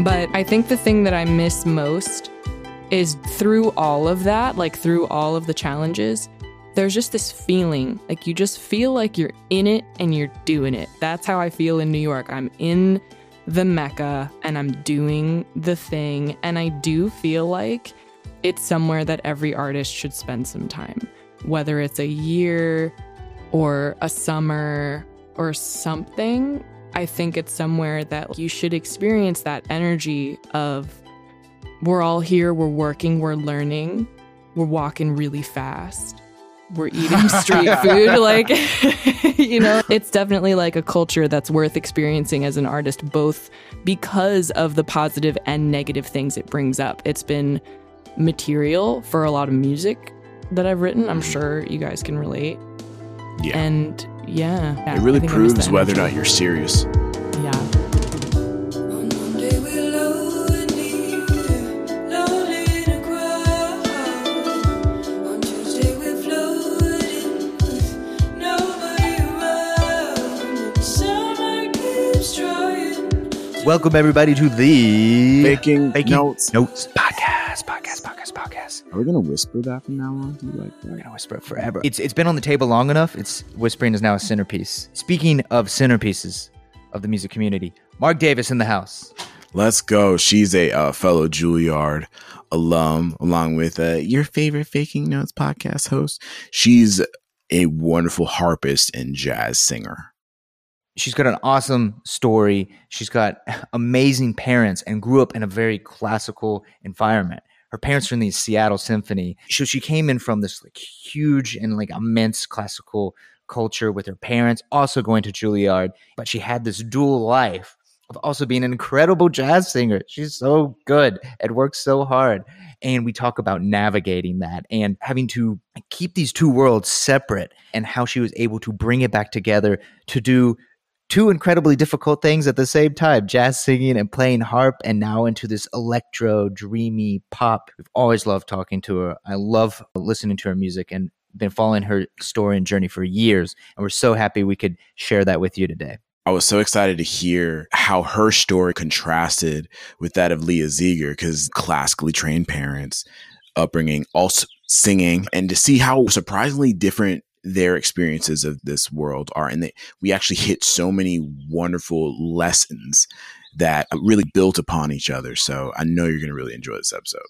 But I think the thing that I miss most is through all of that, like through all of the challenges, there's just this feeling like you just feel like you're in it and you're doing it. That's how I feel in New York. I'm in the Mecca and I'm doing the thing. And I do feel like it's somewhere that every artist should spend some time, whether it's a year or a summer or something. I think it's somewhere that you should experience that energy of we're all here, we're working, we're learning, we're walking really fast we're eating street food like you know? It's definitely like a culture that's worth experiencing as an artist both because of the positive and negative things it brings up. It's been material for a lot of music that i've written. I'm mm. sure you guys can relate. Yeah. and yeah, it really I think I miss proves whether or not you're serious. Welcome everybody to the Faking, notes. Notes podcast, podcast, podcast, podcast. Are we gonna whisper that from now on? Do you like that? I'm gonna whisper it forever. It's it's been on the table long enough. It's whispering is now a centerpiece. Speaking of centerpieces of the music community, Marg Davis in the house. Let's go. She's a uh, fellow Juilliard alum, along with uh, your favorite Faking Notes podcast host. She's a wonderful harpist and jazz singer. She's got an awesome story. She's got amazing parents and grew up in a very classical environment. Her parents are in the Seattle Symphony. So she came in from this like huge and like immense classical culture with her parents, also going to Juilliard. But she had this dual life of also being an incredible jazz singer. She's so good and works so hard. And we talk about navigating that and having to keep these two worlds separate and how she was able to bring it back together to do two incredibly difficult things at the same time jazz singing and playing harp and now into this electro dreamy pop. We've always loved talking to her. I love listening to her music and been following her story and journey for years and we're so happy we could share that with you today. I was so excited to hear how her story contrasted with that of Leah Ziegler, because classically trained parents, upbringing, also singing, and to see how surprisingly different their experiences of this world are. And they, we actually hit so many wonderful lessons that really built upon each other. So I know you're going to really enjoy this episode.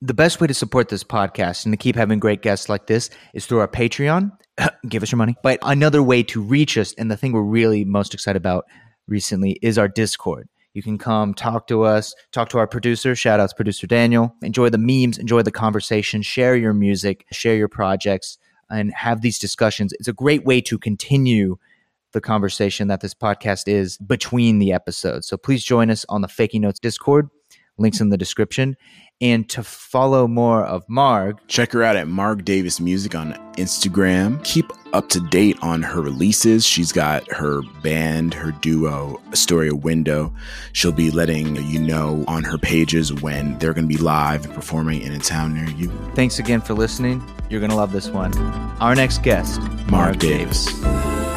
the best way to support this podcast and to keep having great guests like this is through our Patreon. Give us your money. But another way to reach us, and the thing we're really most excited about recently, is our Discord. You can come talk to us, talk to our producer. Shout outs, producer Daniel. Enjoy the memes, enjoy the conversation, share your music, share your projects, and have these discussions. It's a great way to continue the conversation that this podcast is between the episodes. So please join us on the Faking Notes Discord. Links in the description. And to follow more of Marg, Check her out at Marg Davis Music on Instagram. Keep up to date on her releases. She's got her band, her duo, Astoria Window. She'll be letting you know on her pages when they're going to be live and performing in a town near you. thanks again for listening. You're going to love this one. Our next guest, Marg Davis. Think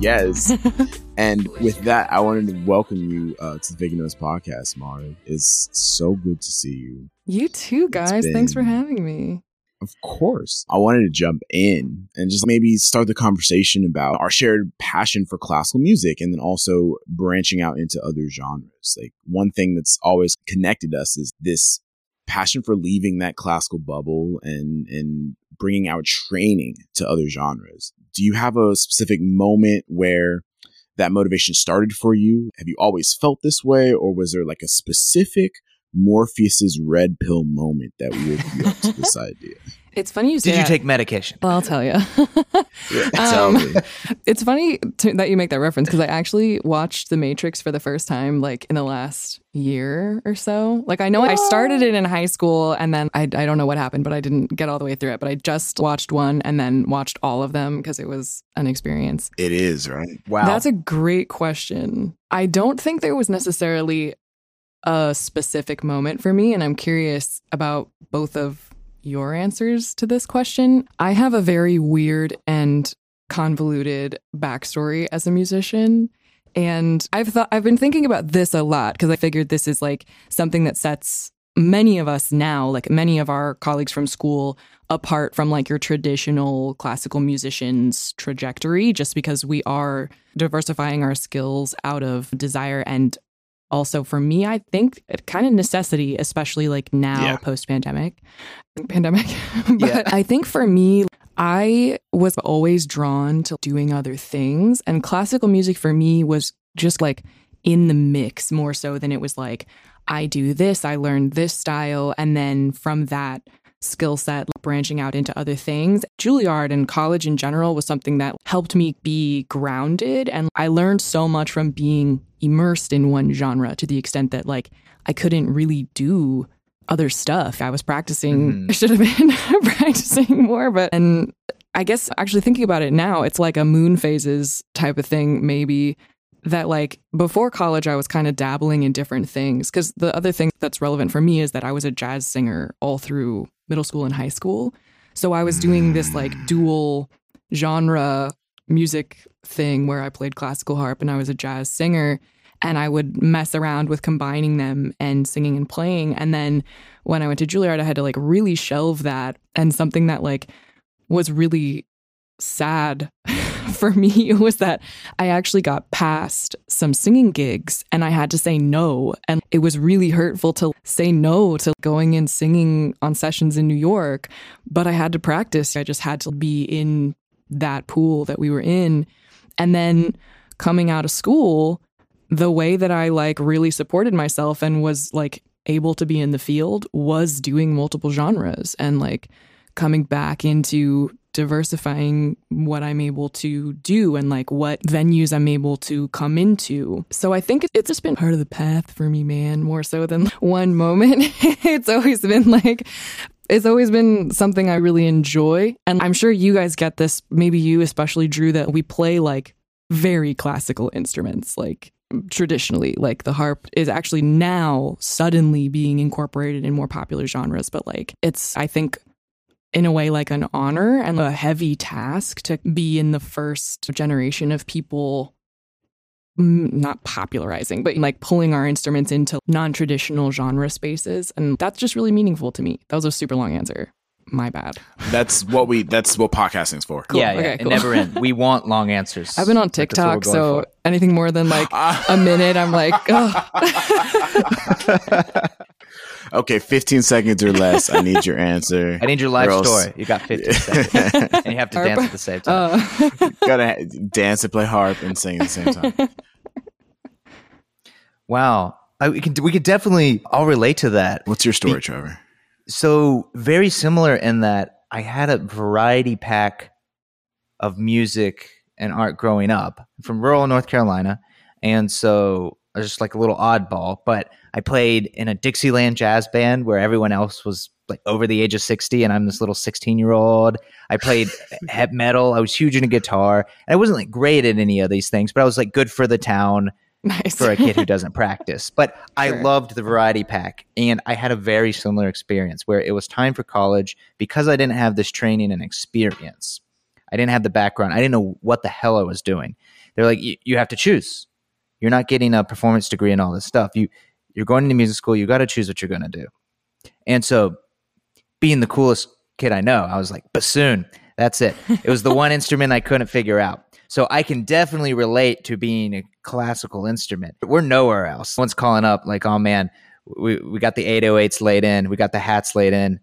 Yes. and with that, I wanted to welcome you uh, to the Big Nose Podcast, Mari. It's so good to see you. you too guys thanks for having me Of course. I wanted to jump in and just maybe start the conversation about our shared passion for classical music and then also branching out into other genres. Like one thing that's always connected us is this passion for leaving that classical bubble and and bringing our training to other genres. Do you have a specific moment where that motivation started for you? Have you always felt this way or was there like a specific Morpheus's red pill moment that woke you up to this idea? It's funny you say Did you that. take medication? Well, I'll tell you. Um, tell me. it's funny to, that you make that reference because I actually watched The Matrix for the first time like in the last year or so. Like I know I started it in high school and then I, I don't know what happened, but I didn't get all the way through it. But I just watched one and then watched all of them because it was an experience. It is, right? Wow. That's a great question. I don't think there was necessarily a specific moment for me, and I'm curious about both of your answers to this question. I have a very weird and convoluted backstory as a musician. And I've thought I've been thinking about this a lot because I figured this is like something that sets many of us now, like many of our colleagues from school, apart from like your traditional classical musician's trajectory, just because we are diversifying our skills out of desire and also for me, I think it kind of necessity, especially like now Yeah. post pandemic, pandemic. but Yeah. I think for me, I was always drawn to doing other things, and classical music for me was just like in the mix more so than it was like I do this, I learned this style, and then from that skill set branching out into other things. Juilliard and college in general was something that helped me be grounded and I learned so much from being immersed in one genre to the extent that like I couldn't really do other stuff. I was practicing Mhm. I should have been practicing more but and I guess actually thinking about it now it's like a moon phases type of thing maybe that like before college I was kind of dabbling in different things cuz the other thing that's relevant for me is that I was a jazz singer all through middle school and high school. So I was doing this like dual genre music thing where I played classical harp and I was a jazz singer and I would mess around with combining them and singing and playing and then when I went to Juilliard I had to like really shelve that and something that like was really sad for me was that I actually got past some singing gigs and I had to say no. And it was really hurtful to say no to going and singing on sessions in New York, but I had to practice. I just had to be in that pool that we were in. And then coming out of school, the way that I like really supported myself and was like able to be in the field was doing multiple genres and like coming back into diversifying what I'm able to do and like what venues I'm able to come into. So I think it's just been part of the path for me, man, more so than one moment. it's always been like, it's always been something I really enjoy. And I'm sure you guys get this, maybe you especially, Drew, that we play like very classical instruments, like traditionally. Like the harp is actually now suddenly being incorporated in more popular genres, but like it's, I think, in a way like an honor and a heavy task to be in the first generation of people mm, not popularizing but like pulling our instruments into non-traditional genre spaces and that's just really meaningful to me that was a super long answer my bad That's what we. That's what podcasting's for. Cool. Yeah, yeah. Okay, cool. never ends. We want long answers. i've been on Like, that's what tiktok so for. anything more than like a minute i'm like oh. okay, 15 seconds or less. I need your answer. I need your life story. You got 15 seconds. and you have to dance at the same time. uh, Gotta dance and play harp and sing at the same time. Wow. I, we can we could definitely all relate to that. What's your story, Trevor? So very similar in that I had a variety pack of music and art growing up I'm from rural North Carolina, and so I was just like a little oddball. But I played in a Dixieland jazz band where everyone else was like over the age of sixty, and I'm this little sixteen year old. I played heavy metal. I was huge into guitar, and I wasn't like great at any of these things, but I was like good for the town nice for a kid who doesn't practice. But I loved the variety pack. And I had a very similar experience where it was time for college because I didn't have this training and experience. I didn't have the background. I didn't know what the hell I was doing. They're like, "You- you have to choose. You're not getting a performance degree and all this stuff. You you're going into music school. You got to choose what you're going to do. And so, being the coolest kid I know, I was like bassoon. That's it. It was the one instrument I couldn't figure out. So I can definitely relate to being a classical instrument. We're nowhere else. Someone's calling up like, "Oh man, we we got the 808s laid in. We got the hats laid in.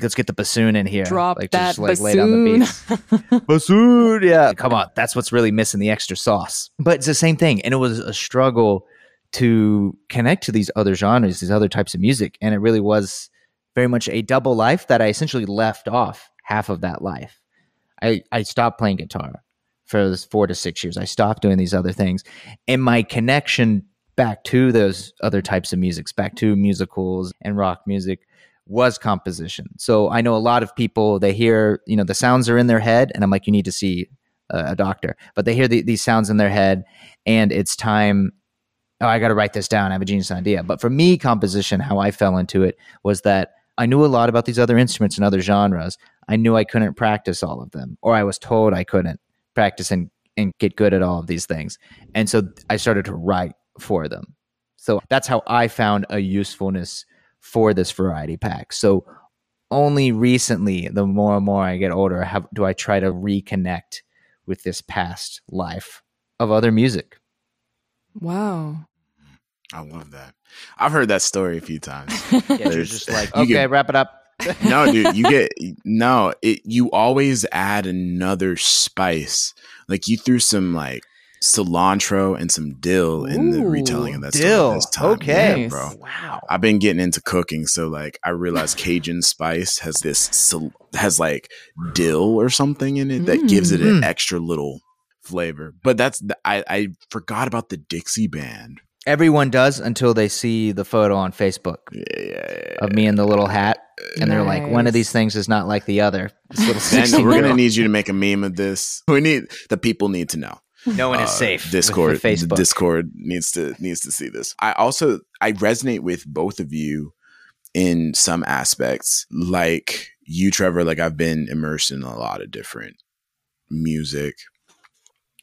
Let's get the bassoon in here. drop like, that lay down the bassoon bassoon. Yeah, come on, that's what's really missing the extra sauce. But it's the same thing, and it was a struggle to connect to these other genres, these other types of music, and it really was very much a double life that I essentially left off half of that life. I, I stopped playing guitar for four to six years. I stopped doing these other things. And my connection back to those other types of musics, back to musicals and rock music, was composition. So I know a lot of people, they hear, you know, the sounds are in their head, and I'm like, you need to see a, a doctor. But they hear the, these sounds in their head, and it's time. Oh, I got to write this down. I have a genius idea. But for me, composition, how I fell into it was that I knew a lot about these other instruments and other genres. I knew I couldn't practice all of them, or I was told I couldn't practice and, and get good at all of these things. And so I started to write for them. So that's how I found a usefulness for this variety pack. So only recently, the more and more I get older, have, do I try to reconnect with this past life of other music. Wow. I love that. I've heard that story a few times. Yeah, you're just like, you okay, get- wrap it up. no, dude, you get no. It you always add another spice. Like you threw some like cilantro and some dill in the retelling of that dill. story. Okay. Yeah, bro. Wow. I've been getting into cooking, so like I realized Cajun spice has this has like dill or something in it that gives it an Mm. extra little flavor. But that's the, I I forgot about the Dixie band. Everyone does until they see the photo on Facebook Yeah, yeah, yeah. of me in the little hat. And they're like, one of these things is not like the other. This little we're gonna need you to make a meme of this. We need the people need to know. No one is uh, safe. Discord, the Facebook. Discord needs to needs to see this. I also I resonate with both of you in some aspects. Like you, Trevor, like I've been immersed in a lot of different music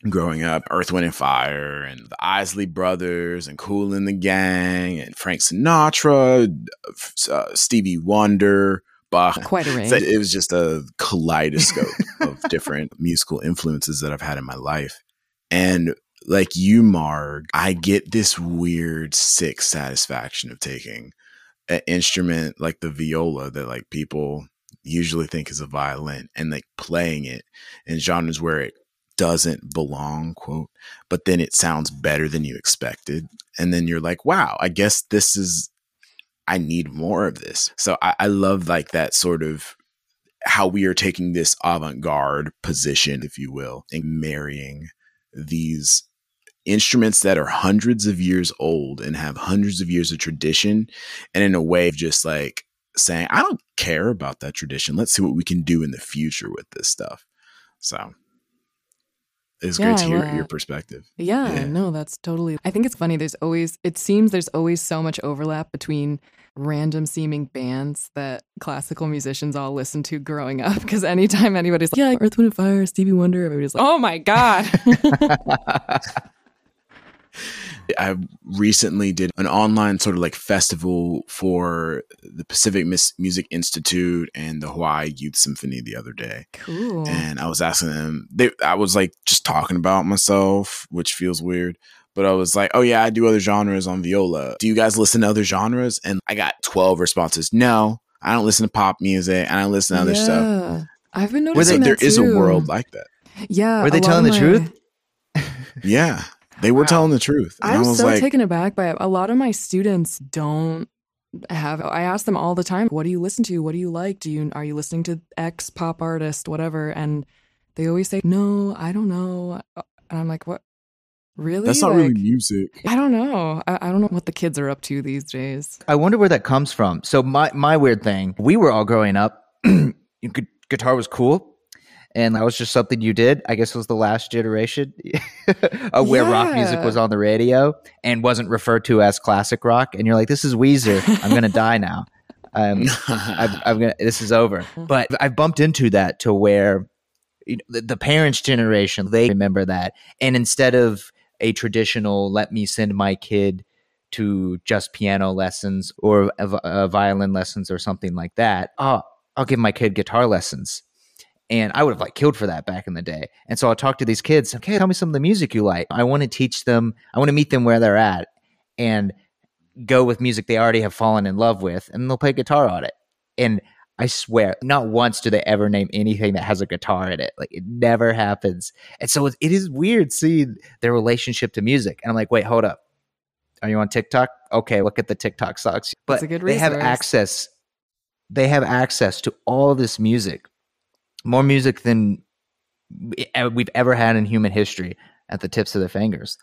growing up. Earth, Wind, and Fire, and the Isley Brothers, and Kool and the Gang, and Frank Sinatra, uh, Stevie Wonder, Bach. Quite a range. So it was just a kaleidoscope of different musical influences that I've had in my life. And like you, Marg, I get this weird, sick satisfaction of taking an instrument like the viola that like people usually think is a violin and like playing it in genres where it doesn't belong, quote, but then it sounds better than you expected. And then you're like, wow, I guess this is I need more of this. So I, I love like that sort of how we are taking this avant-garde position, if you will, and marrying these instruments that are hundreds of years old and have hundreds of years of tradition and in a way of just like saying, I don't care about that tradition. Let's see what we can do in the future with this stuff. So it's Yeah, great to hear love- your perspective. Yeah, Yeah. no, that's totally. I think it's funny. There's always, it seems there's always so much overlap between random seeming bands that classical musicians all listened to growing up. Because anytime anybody's like, yeah, Earth, Wind, and Fire, Stevie Wonder, everybody's like, oh my God. I recently did an online sort of like festival for the Pacific Mis- Music Institute and the Hawaii Youth Symphony the other day. cool. And I was asking them, they, I was like just talking about myself, which feels weird. But I was like, oh yeah, I do other genres on viola. Do you guys listen to other genres? And I got 12 responses. No, I don't listen to pop music. And I don't listen to other stuff. I've been So noticing there that is a world like that. Yeah. Were they telling the my- truth? Yeah. They were Wow. telling the truth. And I I was, was so like, taken aback by it. A lot of my students don't have I ask them all the time, what do you listen to? What do you like? Do you are you listening to X pop artist, whatever? And they always say, No, I don't know. Uh, and I'm like, What really? that's not Like, really music. I don't know. I, I don't know what the kids are up to these days. I wonder where that comes from. So my my weird thing, we were all growing up. gu- guitar was cool, and that was just something you did. I guess it was the last generation of where rock music was on the radio and wasn't referred to as classic rock. And you're like, this is Weezer. I'm gonna die now. Um, I've, I'm gonna. This is over. But I've bumped into that to where you know, the, the parents' generation they remember that, and instead of a traditional "let me send my kid to just piano lessons or a, a violin lessons or something like that," oh, I'll give my kid guitar lessons. And I would have like killed for that back in the day. And so I talk to these kids. Okay, tell me some of the music you like. I want to teach them. I want to meet them where they're at, and go with music they already have fallen in love with, and they'll play guitar on it. And I swear, not once do they ever name anything that has a guitar in it. Like it never happens. And so it, it is weird seeing their relationship to music. And I'm like, wait, hold up. Are you on TikTok? Okay, look at the TikTok socks. But they have access they have access to all this music, more music than we- we've ever had in human history at the tips of their fingers.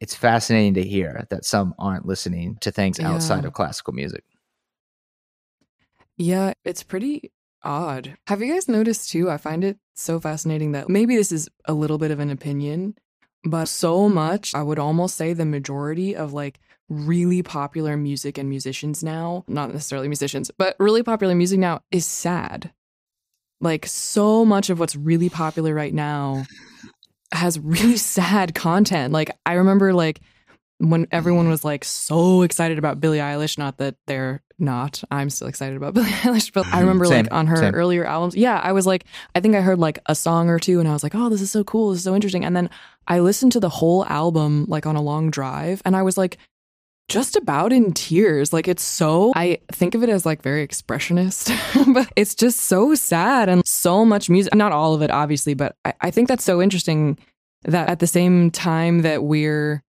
It's fascinating to hear that some aren't listening to things outside of classical music. Yeah, it's pretty odd. Have you guys noticed too? I find it so fascinating that maybe this is a little bit of an opinion, but so much, I would almost say the majority of like really popular music and musicians now, not necessarily musicians, but really popular music now is sad. Like so much of what's really popular right now has really sad content. Like I remember like when everyone was like so excited about Billie Eilish, not that they're not. I'm still excited about Billie Eilish, but I mm-hmm. remember Same, like on her same. earlier albums, yeah, I was like, I think I heard like a song or two and I was like, oh, this is so cool. This is so interesting. And then I listened to the whole album like on a long drive and I was like, just about in tears. Like it's so, I think of it as like very expressionist, but it's just so sad and so much music. Not all of it, obviously, but I, I think that's so interesting that at the same time that we're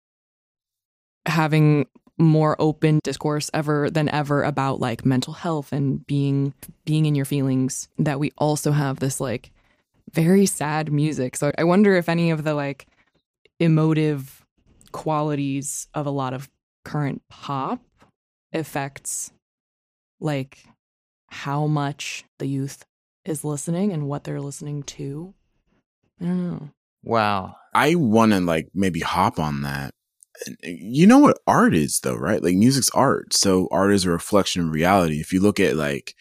having more open discourse ever than ever about like mental health and being being in your feelings that we also have this like very sad music so i wonder if any of the like emotive qualities of a lot of current pop affects like how much the youth is listening and what they're listening to i don't know Wow. I want to like maybe hop on that. Uh, you know what art is though, right? Like music's art. So art is a reflection of reality. If you look at like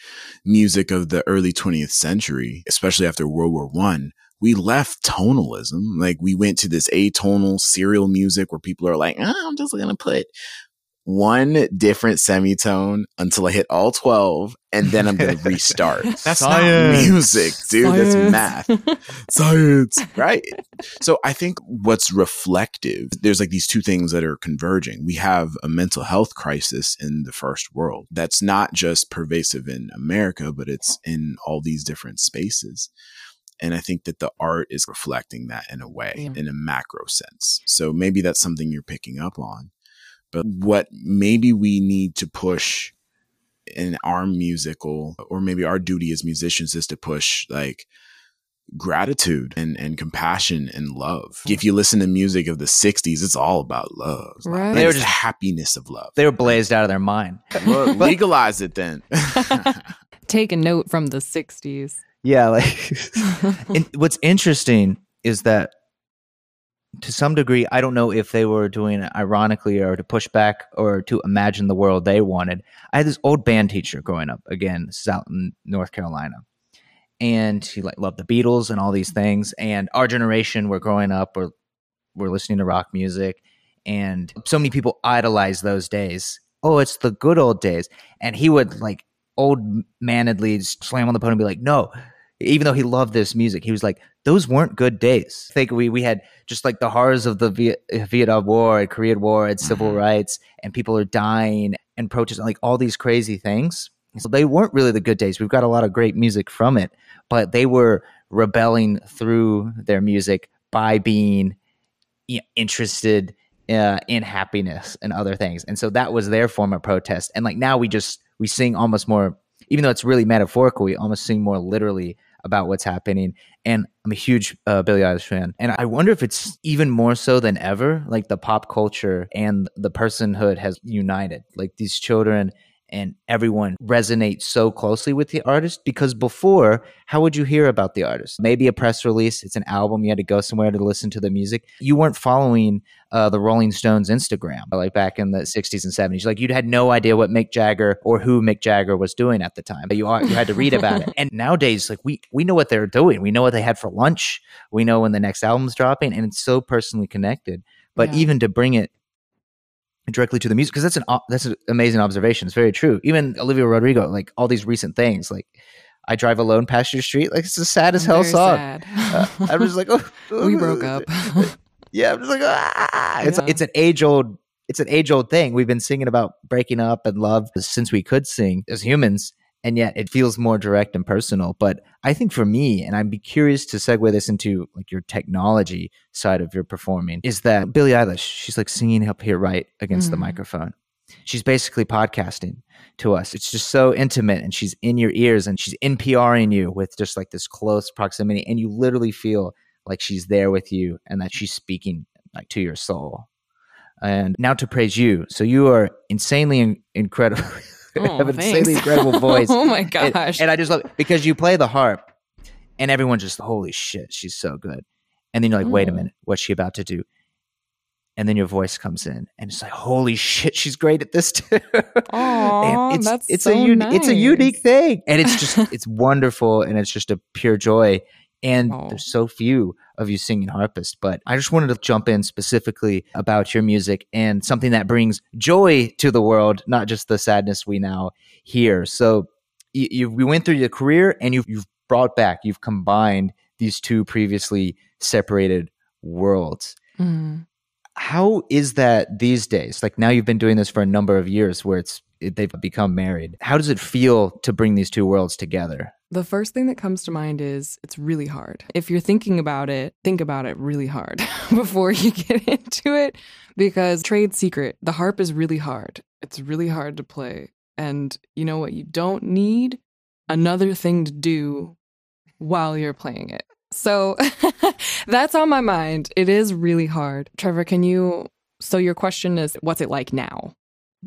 music of the early 20th century, especially after World War One, we left tonalism. Like we went to this atonal serial music where people are like, "Ah, I'm just going to put one different semitone until I hit all 12 and then I'm going to restart. That's not music, dude. That's Science. math science right so i think what's reflective there's like these two things that are converging we have a mental health crisis in the first world that's not just pervasive in america but it's in all these different spaces and i think that the art is reflecting that in a way Yeah. in a macro sense so maybe that's something you're picking up on but what maybe we need to push in our musical or maybe our duty as musicians is to push like gratitude and, and compassion and love. If you listen to music of the 60s, it's all about love. It's Right. man, They were just- happiness of love. They were blazed out of their mind. Well, legalize it then. take a note from the 60s Yeah, like what's interesting is that to some degree, I don't know if they were doing it ironically or to push back or to imagine the world they wanted. I had this old band teacher growing up. Again, out in North Carolina, and he like loved the Beatles and all these things. And our generation, we're growing up, we're we're listening to rock music, and so many people idolize those days. Oh, it's the good old days, and he would like old manedly slam on the podium and be like, "No." Even though he loved this music, he was like, "Those weren't good days." I think we we had just like the horrors of the Viet- Vietnam War and Korean War and civil Mhm. rights, and people are dying and protesting, like all these crazy things. So they weren't really the good days. We've got a lot of great music from it, but they were rebelling through their music by being you know, interested uh, in happiness and other things, and so that was their form of protest. And like now, we just we sing almost more, even though it's really metaphorical, we almost sing more literally about what's happening. And I'm a huge uh, Billie Eilish fan, and I wonder if it's even more so than ever. Like the pop culture and the personhood has united. Like these children and everyone resonates so closely with the artist? Because before how would you hear about the artist? Maybe a press release it's an album you had to go somewhere to listen to the music. You weren't following uh, the rolling stones instagram like back in the 60s and 70s like you'd had no idea what mick jagger or who mick jagger was doing at the time but you, you had to read about it. And nowadays like we we know what they're doing. We know what they had for lunch. We know when the next album's dropping and it's so personally connected. But Yeah. even to bring it directly to the music because that's an that's an amazing observation. It's very true. Even Olivia Rodrigo, like all these recent things, like I drive alone past your street, like it's a sad as hell song. sad. Uh, I'm just like, oh, we broke up. yeah, I'm just like, ah. It's Yeah. it's an age old it's an age old thing. We've been singing about breaking up and love since we could sing as humans, and yet it feels more direct and personal. But I think for me, and I'd be curious to segue this into like your technology side of your performing, is that Billie Eilish, she's like singing up here right against the Mhm. microphone. she's basically podcasting to us. It's just so intimate and she's in your ears and she's NPRing you with just like this close proximity and you literally feel like she's there with you and that she's speaking like to your soul. And now to praise you. So you are insanely in- incredible. Oh, have an thanks. insanely incredible voice. oh my gosh. And, I just love because you play the harp and everyone just, holy shit, she's so good. And then you're like, wait a Oh. minute, what's she about to do? And then your voice comes in and it's like, holy shit, she's great at this too. Aw, And it's, that's it's so a uni- it's a unique thing. And it's just it's wonderful and it's just a pure joy. And there's so few of you singing harpist, but I just wanted to jump in specifically about your music and something that brings joy to the world, not just the sadness we now hear. So you, you we went through your career and you've, you've brought back, you've combined these two previously separated worlds. Mm. How is that these days? Like now you've been doing this for a number of years where it's it, they've become married. How does it feel to bring these two worlds together? The first thing that comes to mind is it's really hard. If you're thinking about it, think about it really hard before you get into it because trade secret, the harp is really hard. It's really hard to play. And you know what you don't need? Another thing to do while you're playing it. So that's on my mind. It is really hard. Trevor, can you so your question is what's it like now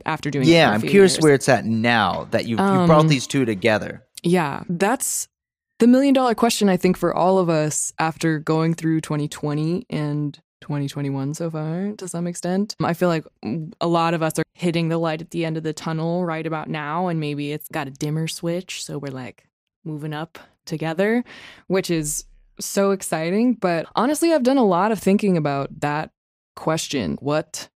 after doing it Yeah, I'm curious years? where it's at now that you've, you brought Um, these two together. Yeah, that's the million dollar question, I think, for all of us after going through 2020 and 2021 so far to some extent. I feel like a lot of us are hitting the light at the end of the tunnel right about now, and maybe it's got a dimmer switch. So we're like moving up together, which is so exciting. But honestly, I've done a lot of thinking about that question. What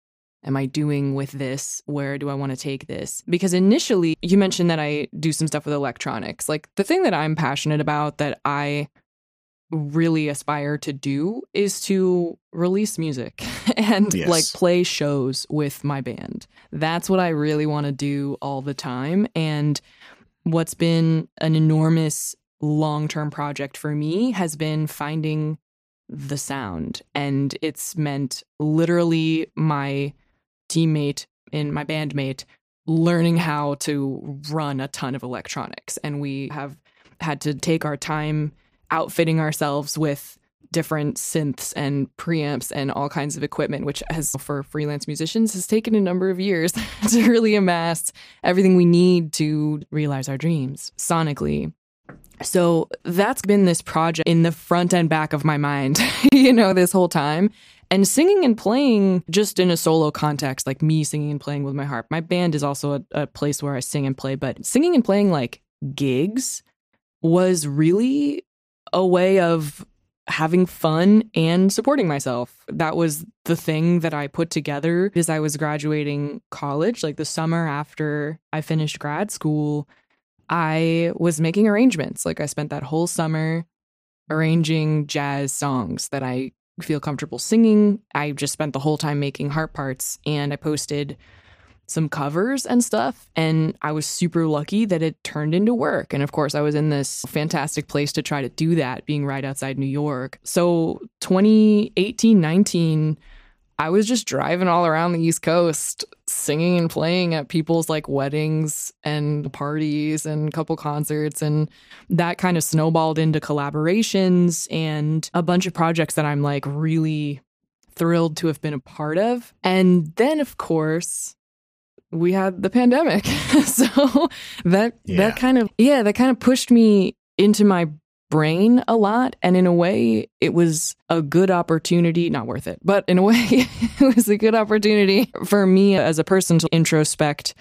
am I doing with this? Where do I want to take this? Because initially, you mentioned that I do some stuff with electronics. Like the thing that I'm passionate about that I really aspire to do is to release music and Yes. like play shows with my band. That's what I really want to do all the time. And what's been an enormous long term project for me has been finding the sound. And it's meant literally my teammate and my bandmate learning how to run a ton of electronics. And we have had to take our time outfitting ourselves with different synths and preamps and all kinds of equipment, which has for freelance musicians has taken a number of years to really amass everything we need to realize our dreams sonically. So that's been this project in the front and back of my mind, you know, this whole time. And singing and playing just in a solo context, like me singing and playing with my harp. My band is also a, a place where I sing and play, but singing and playing like gigs was really a way of having fun and supporting myself. That was the thing that I put together as I was graduating college, like the summer after I finished grad school. I was making arrangements. Like I spent that whole summer arranging jazz songs that I feel comfortable singing. I just spent the whole time making harp parts and I posted some covers and stuff. And I was super lucky that it turned into work. And of course, I was in this fantastic place to try to do that, being right outside New York. So 2018, 19, I was just driving all around the East Coast, singing and playing at people's like weddings and parties and couple concerts. And that kind of snowballed into collaborations and a bunch of projects that I'm like really thrilled to have been a part of. And then, of course, we had the pandemic. so that Yeah. that kind of yeah, that kind of pushed me into my brain a lot and in a way it was a good opportunity, not worth it, but in a way it was a good opportunity for me as a person to introspect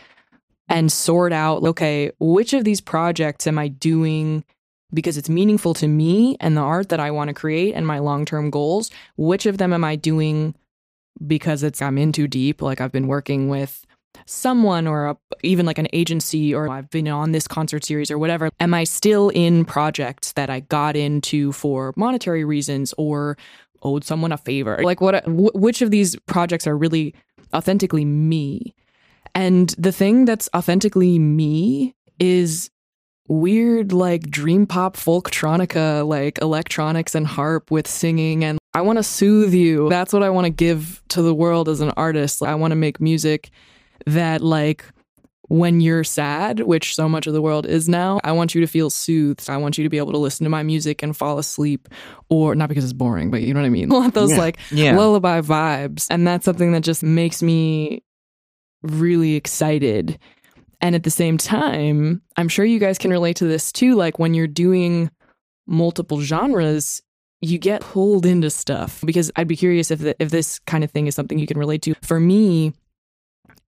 and sort out okay, which of these projects am I doing because it's meaningful to me and the art that I want to create and my long-term goals? Which of them am I doing because it's I'm in too deep, like I've been working with someone or a, even like an agency or I've been on this concert series or whatever am I still in projects that I got into for monetary reasons or owed someone a favor? Like what wh- which of these projects are really authentically me? And the thing that's authentically me is weird like dream pop folktronica like electronics and harp with singing and I want to soothe you. That's what I want to give to the world as an artist. I want to make music that like when you're sad, which so much of the world is now, I want you to feel soothed. I want you to be able to listen to my music and fall asleep, or not because it's boring, but you know what I mean? I want those Yeah. like Yeah. lullaby vibes. And that's something that just makes me really excited. And at the same time, I'm sure you guys can relate to this too. Like when you're doing multiple genres, you get pulled into stuff because I'd be curious if the, if this kind of thing is something you can relate to. For me,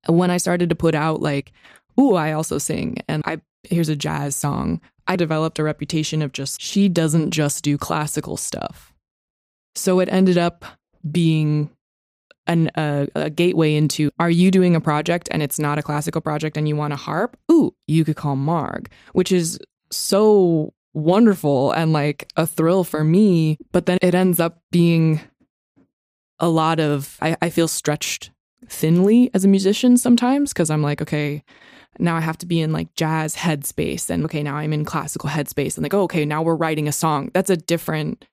when I started to put out like, ooh, I also sing and I here's a jazz song. I developed a reputation of just she doesn't just do classical stuff. So it ended up being an, a, a gateway into are you doing a project and it's not a classical project and you want a harp? Ooh, you could call Marg, which is so wonderful and like a thrill for me. But then it ends up being a lot of, I, I feel stretched thinly as a musician sometimes because I'm like, okay, now I have to be in like jazz headspace and okay, now I'm in classical headspace and like, oh, okay, now we're writing a song. That's a different,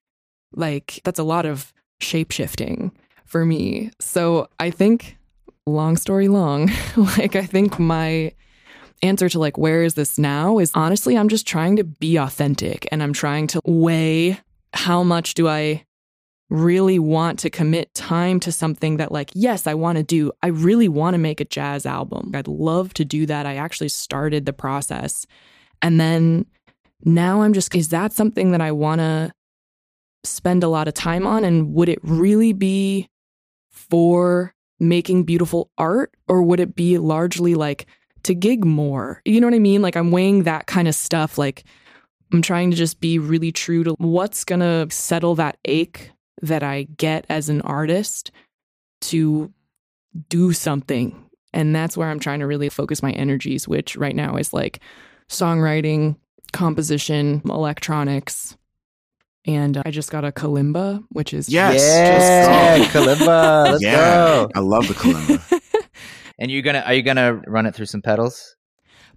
like, that's a lot of shape shifting for me. So I think, long story long, like, I think my answer to like, where is this now is honestly, I'm just trying to be authentic and I'm trying to weigh how much do I really want to commit time to something that like yes i want to do i really want to make a jazz album. I'd love to do that. I actually started the process. And then now i'm just is that something that i want to spend a lot of time on? And would it really be for making beautiful art? Or would it be largely like to gig more? You know what i mean? Like i'm weighing that kind of stuff. Like i'm trying to just be really true to what's going to settle that ache that I get as an artist to do something. And that's where I'm trying to really focus my energies, which right now is like songwriting, composition, electronics. And uh, I just got a kalimba, which is Yes, yeah, just go. kalimba. Let's yeah, go. I love the kalimba. And you're gonna are you gonna run it through some pedals?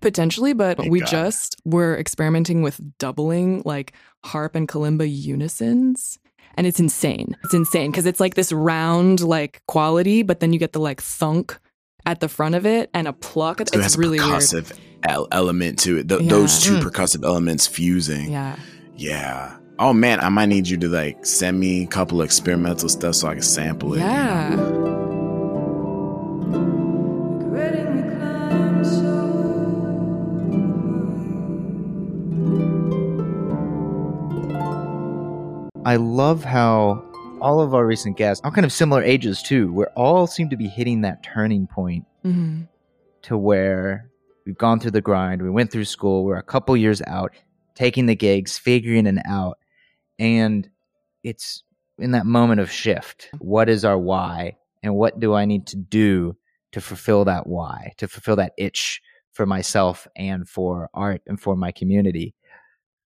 potentially, but Thank we God. just were experimenting with doubling like harp and kalimba unisons. And it's insane. It's insane because it's like this round like quality, but then you get the like thunk at the front of it and a pluck. So it it's really a weird. percussive el- element to it. Th- Yeah. Those two Mm. percussive elements fusing. Yeah. Yeah. Oh man, I might need you to like send me a couple experimental stuff so I can sample it. you know? I love how all of our recent guests are kind of similar ages too. We're all seem to be hitting that turning point hmm to where we've gone through the grind, we went through school, we're a couple years out, taking the gigs, figuring it out. And it's in that moment of shift. What is our why? And what do I need to do to fulfill that why, to fulfill that itch for myself and for art and for my community?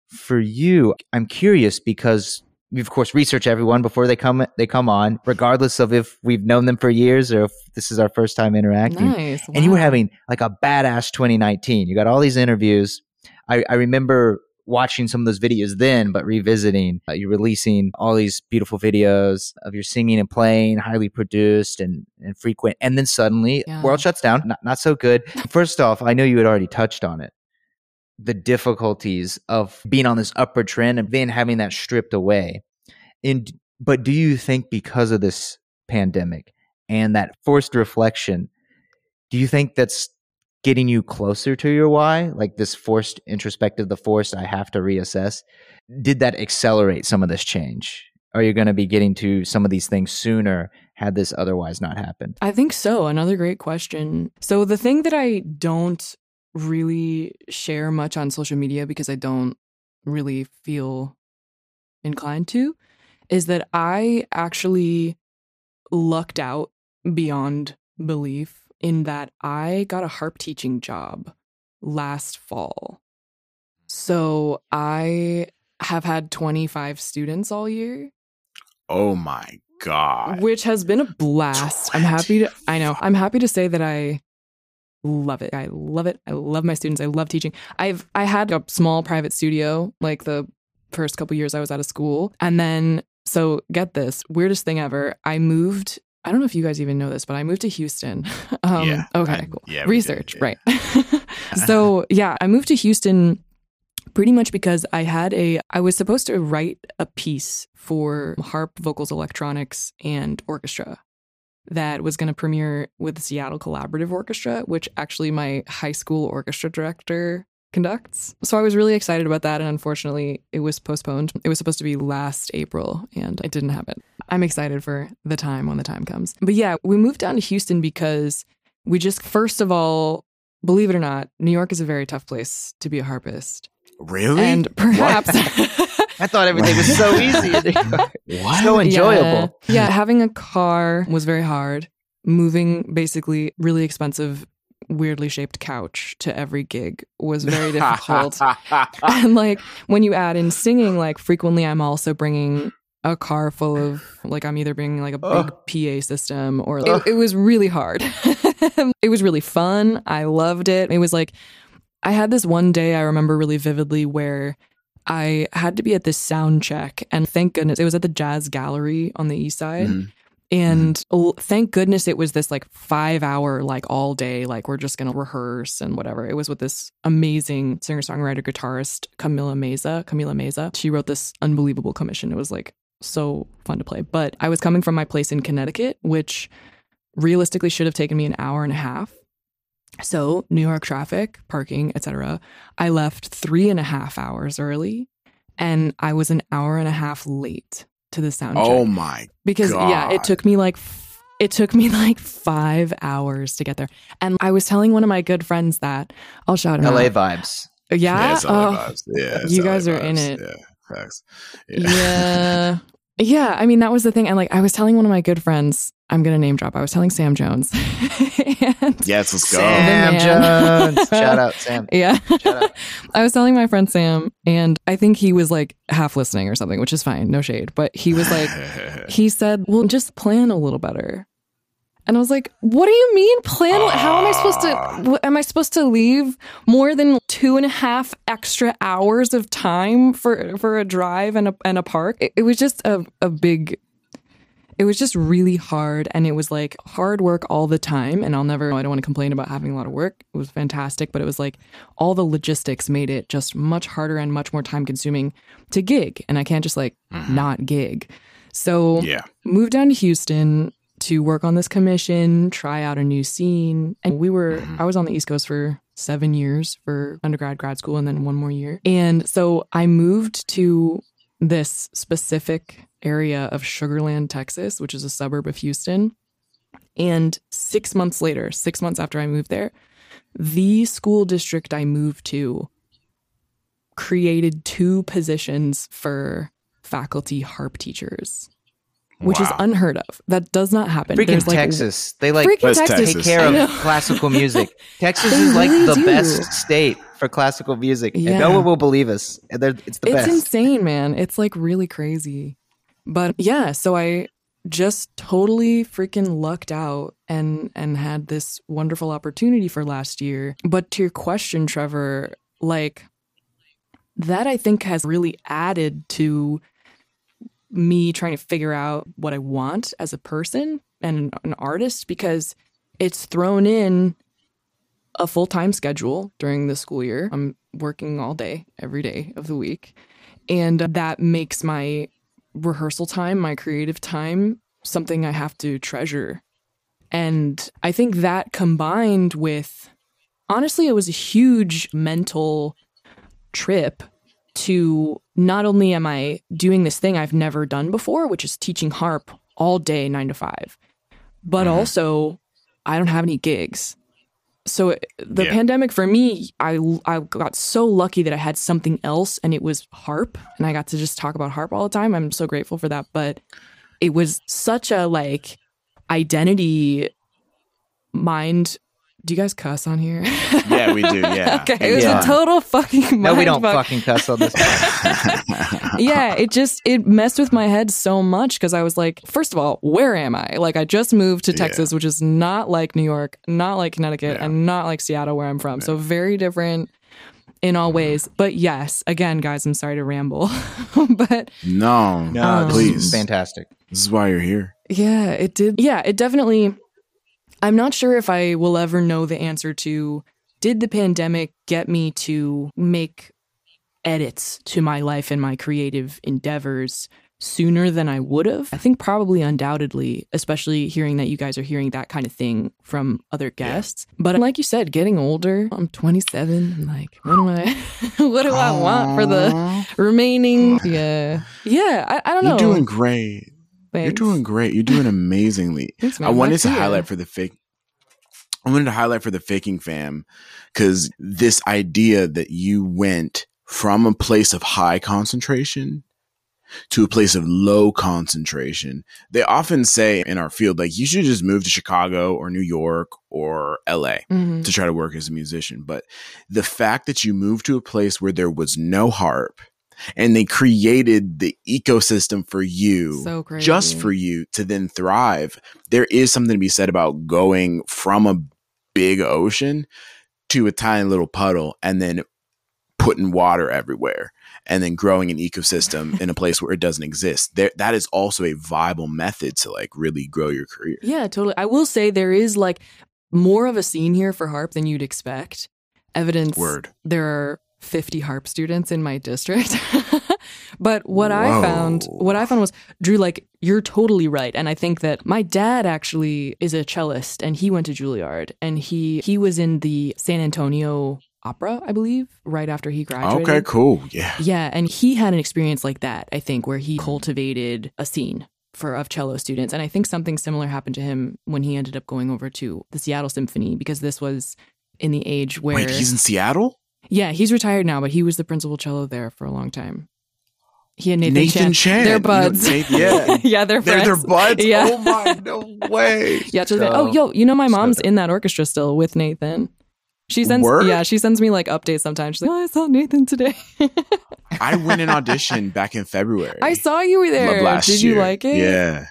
For you, I'm curious because we of course research everyone before they come they come on, regardless of if we've known them for years or if this is our first time interacting Nice. and you were having like a badass 2019. You got all these interviews. I, I remember watching some of those videos then, but revisiting. Uh, you're releasing all these beautiful videos of your singing and playing, highly produced and, and frequent. And then suddenly, Yeah. world shuts down. Not, not so good. First off, I know you had already touched on it. The difficulties of being on this upward trend and then having that stripped away. And but do you think because of this pandemic and that forced reflection, do you think that's getting you closer to your why? Like this forced introspective, the forced I have to reassess. Did that accelerate some of this change? Are you going to be getting to some of these things sooner had this otherwise not happened? I think so. Another great question. So, the thing that I don't really share much on social media because I don't really feel inclined to is that I actually lucked out beyond belief in that I got a harp teaching job last fall. So, I have had 25 students all year Oh my god. which has been a blast. I'm happy to I know. I'm happy to say that I love it. I love it. I love my students. I love teaching. I've I had a small private studio like the first couple years I was out of school. And then so get this, weirdest thing ever, I moved I don't know if you guys even know this, but I moved to Houston. Um, Yeah, Okay. I- cool. yeah, we did, Research. yeah. Right. so yeah, I moved to Houston pretty much because I had a. I was supposed to write a piece for harp, vocals, electronics, and orchestra that was going to premiere with the Seattle Collaborative Orchestra, which actually my high school orchestra director conducts. So I was really excited about that. And unfortunately, it was postponed. It was supposed to be last April and it didn't happen. I'm excited for the time when the time comes. But yeah, we moved down to Houston because we just, first of all, believe it or not, New York is a very tough place to be a harpist. Really? And perhaps. I thought everything was so easy. what? so enjoyable. Yeah. yeah, having a car was very hard. Moving basically really expensive, weirdly shaped couch to every gig was very difficult. and like when you add in singing, like frequently I'm also bringing a car full of like I'm either bringing like a big Ugh. PA system or Ugh. it, it was really hard. it was really fun. I loved it. It was like I had this one day I remember really vividly where I had to be at this sound check and thank goodness it was at the Jazz Gallery on the east side. Mhm. And l- thank goodness it was this like five hour, like all day, like we're just going to rehearse and whatever. It was with this amazing singer songwriter guitarist, Camila Meza. Camila Meza. She wrote this unbelievable commission. It was like so fun to play. But I was coming from my place in Connecticut, which realistically should have taken me an hour and a half. So, New York traffic, parking, etc. I left three and a half hours early and I was an hour and a half late to the sound oh check Oh my. because yeah it took me like f- it took me like five hours to get there and i was telling one of my good friends that i'll shout him LA out vibes. yeah, it's LA Oh, vibes. Yeah, it's you LA guys are in it. Yeah, facts. yeah yeah i mean that was the thing and like i was telling one of my good friends i'm gonna name drop i was telling sam jones and Yes, let's go. Sam. Jones. Shout out, Sam. yeah Shout out. i was telling my friend sam and i think he was like half listening or something which is fine no shade but he was like he said, "Well, just plan a little better." And I was like, "What do you mean plan? How am I supposed to? Ah. wh- Am I supposed to leave more than two and a half extra hours of time for for a drive and a and a park?" It, it was just a a big. It was just really hard, and it was like hard work all the time. And I'll never. I don't want to complain about having a lot of work. It was fantastic, but it was like all the logistics made it just much harder and much more time consuming to gig. And I can't just like mm-hmm. not gig. So yeah. moved down to Houston to work on this commission, try out a new scene. And we were, mm-hmm. I was on the East Coast for seven years for undergrad, grad school, and then one more year. And so I moved to this specific area of Sugar Land, Texas, which is a suburb of Houston. And six months later, six months after I moved there, the school district I moved to created two positions for faculty harp teachers which is unheard of. That does not happen. Freaking There's, like, Texas. They like freaking Texas. take care of classical music. Texas They is like really the do. best state for classical music. Yeah. And no one will believe us. And It's the It's best. insane, man. It's like really crazy. But yeah, so I just totally freaking lucked out and and had this wonderful opportunity for last year. But to your question, Trevor, like that I think has really added to me trying to figure out what I want as a person and an artist because it's thrown in a full time schedule during the school year. I'm working all day, every day of the week. And that makes my rehearsal time, my creative time, something I have to treasure. And I think that combined with, honestly, it was a huge mental trip to not only am I doing this thing I've never done before, which is teaching harp all day, nine to five, but mm-hmm. also I don't have any gigs. So it- the Yeah. pandemic for me, I I got so lucky that I had something else, and it was harp, and I got to just talk about harp all the time. I'm so grateful for that. But it was such a like identity mind. Do you guys cuss on here? Yeah, we do. Yeah. okay, it was Yeah. a total fucking mind no, we don't fuck. fucking cuss on this. yeah, it just it messed with my head so much because I was like, first of all, where am I? Like, I just moved to Yeah. Texas, which is not like New York, not like Connecticut, Yeah. and not like Seattle, where I'm from. So very different. in all ways. But yes, again, guys, I'm sorry to ramble. but No, No, this please. fantastic. This is why you're here. yeah, it did. Yeah, it definitely. I'm not sure if I will ever know the answer to did the pandemic get me to make edits to my life and my creative endeavors sooner than I would have? I think probably undoubtedly, especially hearing that you guys are hearing that kind of thing from other guests. But like you said, getting older, I'm 27. I'm like, what do I what do I want for the remaining yeah. Yeah, I, I don't know. You're doing great. You're doing great. You're doing amazingly. Thanks. I wanted to highlight for the fake. I wanted to highlight for the faking fam because this idea that you went from a place of high concentration to a place of low concentration. They often say in our field, like, you should just move to Chicago or New York or LA Mhm. to try to work as a musician. But the fact that you moved to a place where there was no harp and they created the ecosystem for you So just for you to then thrive. There is something to be said about going from a big ocean to a tiny little puddle and then putting water everywhere and then growing an ecosystem in a place where it doesn't exist. There that is also a viable method to like really grow your career. Yeah, totally. I will say there is like more of a scene here for harp than you'd expect. Evidence Word. there are 50 harp students in my district. but what I found, what I found was Drew like you're totally right and I think that my dad actually is a cellist and he went to Juilliard and he he was in the San Antonio Opera, I believe, right after he graduated. Okay, cool. Yeah. Yeah, and he had an experience like that, I think, where he cultivated a scene for of cello students. And I think something similar happened to him when he ended up going over to the Seattle Symphony because this was in the age where Wait, he's in Seattle? Yeah, he's retired now, but he was the principal cello there for a long time. He and Nathan, Nathan Chan. They're You know, buds. Nathan- yeah. yeah, they're They're, they're buds? Yeah. Oh my no way. Yeah, So- oh, yo, you know my mom's dope. in that orchestra still with Nathan. She sends, Word? yeah, she sends me like updates sometimes. She's like, oh, I saw Nathan today. I went and auditioned back in February. I saw you were there. last Did you like it? Yeah.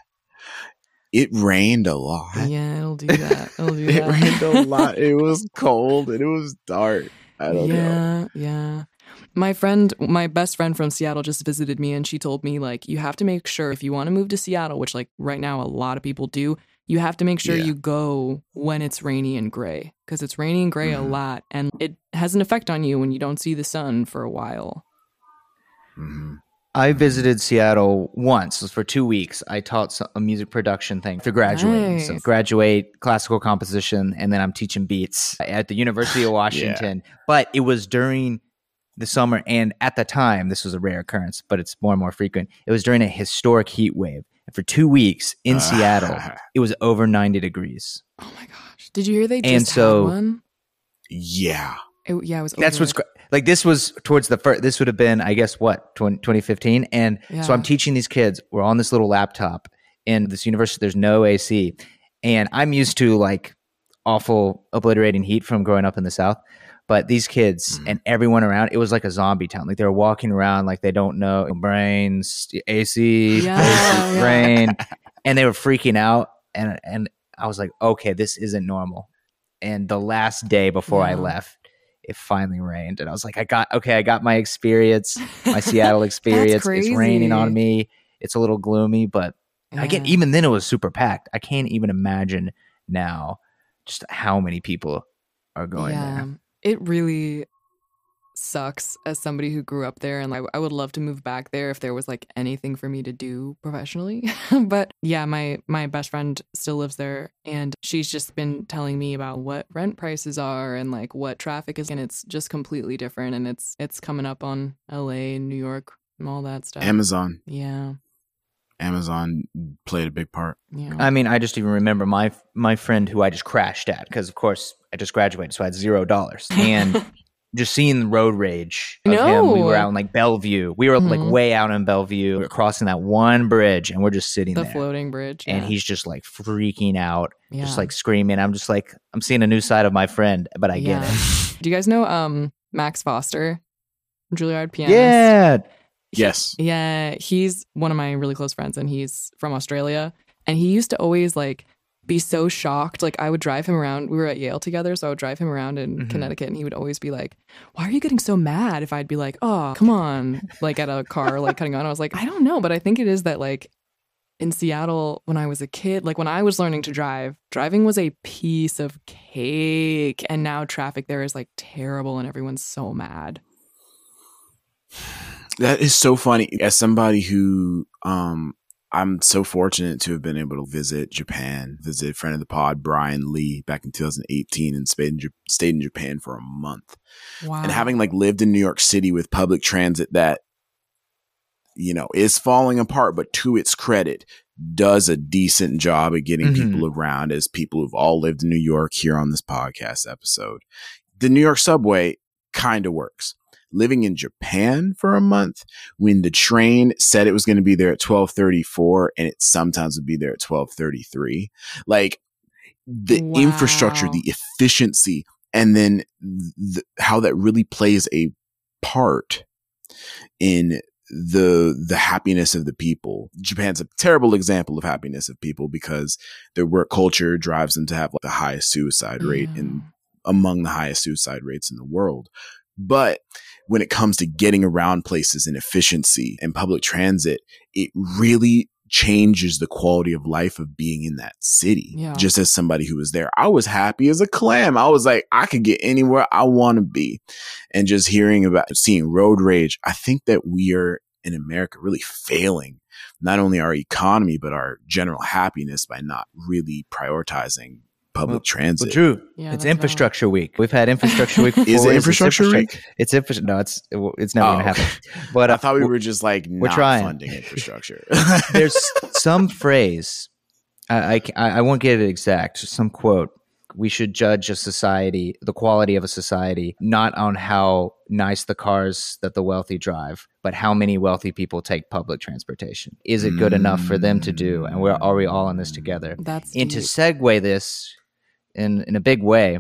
It rained a lot. Yeah, it'll do that. It'll do that. It that. rained a lot. It was cold and it was dark. I don't know. yeah, yeah. My friend, my best friend from Seattle just visited me and she told me, like, you have to make sure if you want to move to Seattle, which, like, right now a lot of people do, you have to make sure Yeah. you go when it's rainy and gray because it's rainy and gray Mhm. a lot and it has an effect on you when you don't see the sun for a while. Mhm. I visited Seattle once It was for two weeks. I taught a music production thing for graduating. So graduate classical composition, and then I'm teaching beats at the University of Washington. But it was during the summer, and at the time, this was a rare occurrence, but it's more and more frequent. It was during a historic heat wave. And for two weeks in Seattle, it was over 90 degrees. Oh my gosh. Did you hear they just And so- had one? yeah. It, yeah, it was That's what's cra- like. This was towards the first. This would have been, I guess, what 20, 2015. And so I'm teaching these kids. We're on this little laptop in this university. There's no AC, and I'm used to like awful obliterating heat from growing up in the South. But these kids Mhm. and everyone around, it was like a zombie town. Like they were walking around like they don't know brains, AC, Yeah, AC, yeah. rain, and they were freaking out. And and I was like, okay, this isn't normal. And the last day before I left, it finally rained, and I was like, I got okay, I got my experience, my Seattle experience. It's raining on me. It's a little gloomy, but I get even then it was super packed. I can't even imagine now just how many people are going there. It really sucks as somebody who grew up there and like I would love to move back there if there was like anything for me to do professionally. but yeah, my my best friend still lives there and she's just been telling me about what rent prices are and like what traffic is and it's just completely different and it's it's coming up on LA, New York, and all that stuff. Amazon. yeah. Amazon played a big part. Yeah. I mean, I just even remember my my friend who I just crashed at because, of course, I just graduated, so I had zero dollars, and just seeing the road rage of him. We were out in like Bellevue. We were Mhm. like way out in Bellevue. We were crossing that one bridge, and we're just sitting there. the there, floating bridge. and yeah. he's just like freaking out, yeah. just like screaming. I'm just like, I'm seeing a new side of my friend, but I get it. Do you guys know um Max Foster? Juilliard pianist. Yeah, Yes. Yeah, he's one of my really close friends and he's from Australia. And he used to always like be so shocked. Like I would drive him around. We were at Yale together, so I would drive him around in Mhm. Connecticut, and he would always be like, "Why are you getting so mad?" If I'd be like, "Oh, come on," like at a car like cutting on, I was like, "I don't know," but I think it is that like in Seattle when I was a kid, like when I was learning to drive, driving was a piece of cake, and now traffic there is like terrible, and everyone's so mad. That is so funny. As somebody who, um, I'm so fortunate to have been able to visit Japan, visit a friend of the pod, Brian Lee, back in 2018 and stayed in, Ja- stayed in Japan for a month. Wow. And having like lived in New York City with public transit that, you know, is falling apart, but to its credit, does a decent job at getting Mhm. people around as people who've all lived in New York here on this podcast episode. The New York subway kind of works. Living in Japan for a month when the train said it was going to be there at 1234 and it sometimes would be there at 1233 like the Wow. infrastructure the efficiency and then th- how that really plays a part in the the happiness of the people japan's a terrible example of happiness of people because their work culture drives them to have like the highest suicide rate in among the highest suicide rates in the world. But when it comes to getting around places and efficiency and public transit, it really changes the quality of life of being in that city. Yeah. Just as somebody who was there, I was happy as a clam. I was like, I could get anywhere I want to be. And just hearing about seeing road rage, I think that we are in America really failing not only our economy, but our general happiness by not really prioritizing public Well- transit. Well, Drew, Yeah, it's that's infrastructure week. We've had infrastructure week. Before. Is it It's infrastructure infrastru- week? It's infrastructure. No, it's it's never Oh, gonna happen. But I uh, thought we were just like we're not trying. funding infrastructure. there's some phrase I, I I I won't get it exact some quote we should judge a society the quality of a society not on how nice the cars that the wealthy drive but how many wealthy people take public transportation is it good enough for them to do and we're are we all in this together That's and to segue this in in a big way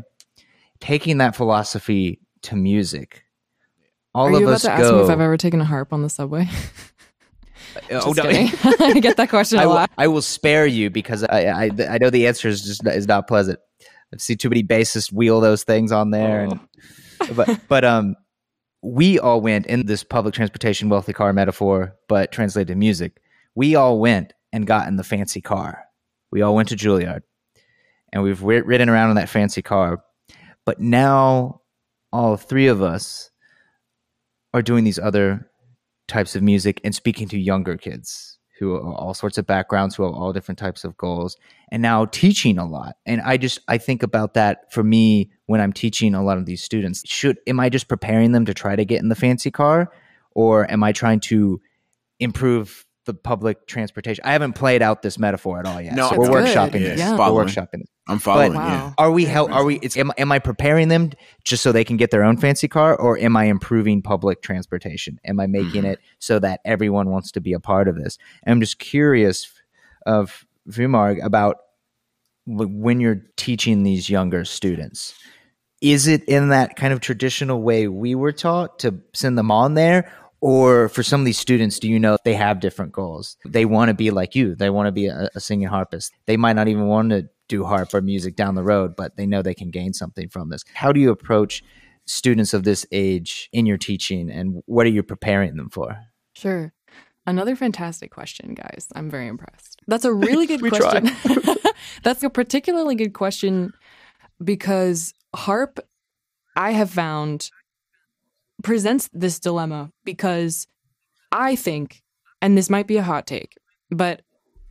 taking that philosophy to music all Are of you about us to ask go me if I've ever taken a harp on the subway? oh, no. I get that question I a will, lot. I will spare you because I, I I know the answer is just is not pleasant. I've seen too many bassists wheel those things on there, and but but um, we all went in this public transportation wealthy car metaphor, but translated to music. We all went and got in the fancy car. We all went to Juilliard, and we've ri- ridden around in that fancy car. But now, all three of us are doing these other types of music and speaking to younger kids who are all sorts of backgrounds, who have all different types of goals, and now teaching a lot. And I just I think about that for me when I'm teaching a lot of these students. Should am I just preparing them to try to get in the fancy car, or am I trying to improve the public transportation? I haven't played out this metaphor at all yet. No, so we're good. workshopping Yeah, this. yeah. We're workshopping it. I'm following. Wow. Yeah. Are we how are we it's am, am I preparing them just so they can get their own fancy car or am I improving public transportation? Am I making Mhm. it so that everyone wants to be a part of this? And I'm just curious of Vimarg about when you're teaching these younger students. Is it in that kind of traditional way we were taught to send them on there? Or for some of these students, do you know they have different goals? They want to be like you. They want to be a, a singing harpist. They might not even want to do harp or music down the road, but they know they can gain something from this. How do you approach students of this age in your teaching and what are you preparing them for? Sure. Another fantastic question, guys. I'm very impressed. That's a really good question. That's a particularly good question because harp, I have found, presents this dilemma because I think, and this might be a hot take, but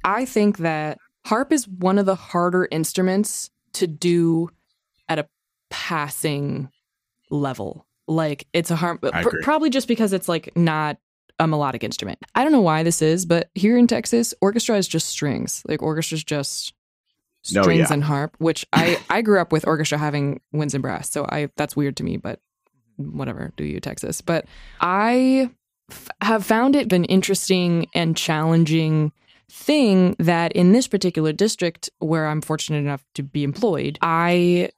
I think that harp is one of the harder instruments to do at a passing level. Like it's a harp, pr- probably just because it's like not a melodic instrument. I don't know why this is, but here in Texas, orchestra is just strings. Like orchestra's just No, strings yeah. and harp, which I I grew up with orchestra having winds and brass, so I that's weird to me, but whatever, do you Texas? But I f- have found it an interesting and challenging thing that in this particular district where I'm fortunate enough to be employed, I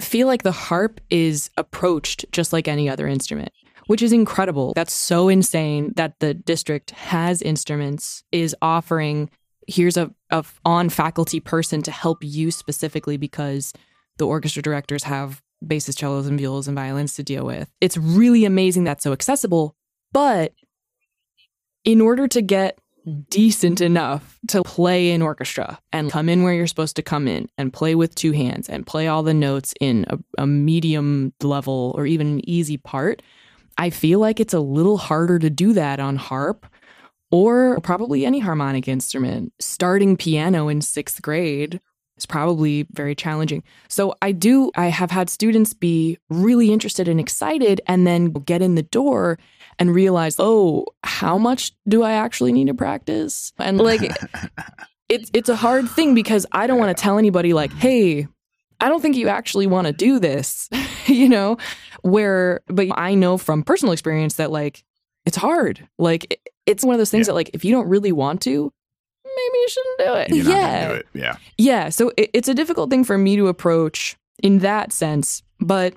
feel like the harp is approached just like any other instrument, which is incredible. That's so insane that the district has instruments, is offering here's a, a on faculty person to help you specifically because the orchestra directors have basses, cellos, and violas and violins to deal with. It's really amazing that's so accessible, but in order to get decent enough to play in orchestra and come in where you're supposed to come in and play with two hands and play all the notes in a, a medium level or even an easy part, I feel like it's a little harder to do that on harp or probably any harmonic instrument. Starting piano in sixth grade is probably very challenging. So I do, I have had students be really interested and excited and then get in the door and realize, oh, how much do I actually need to practice? And like, it's it's a hard thing because I don't want to tell anybody like, hey, I don't think you actually want to do this, you know, where, but I know from personal experience that like, it's hard. Like, it's one of those things Yeah. that like, if you don't really want to, maybe you shouldn't do it. You're not yeah. do it. Yeah. Yeah, so it, it's a difficult thing for me to approach in that sense, but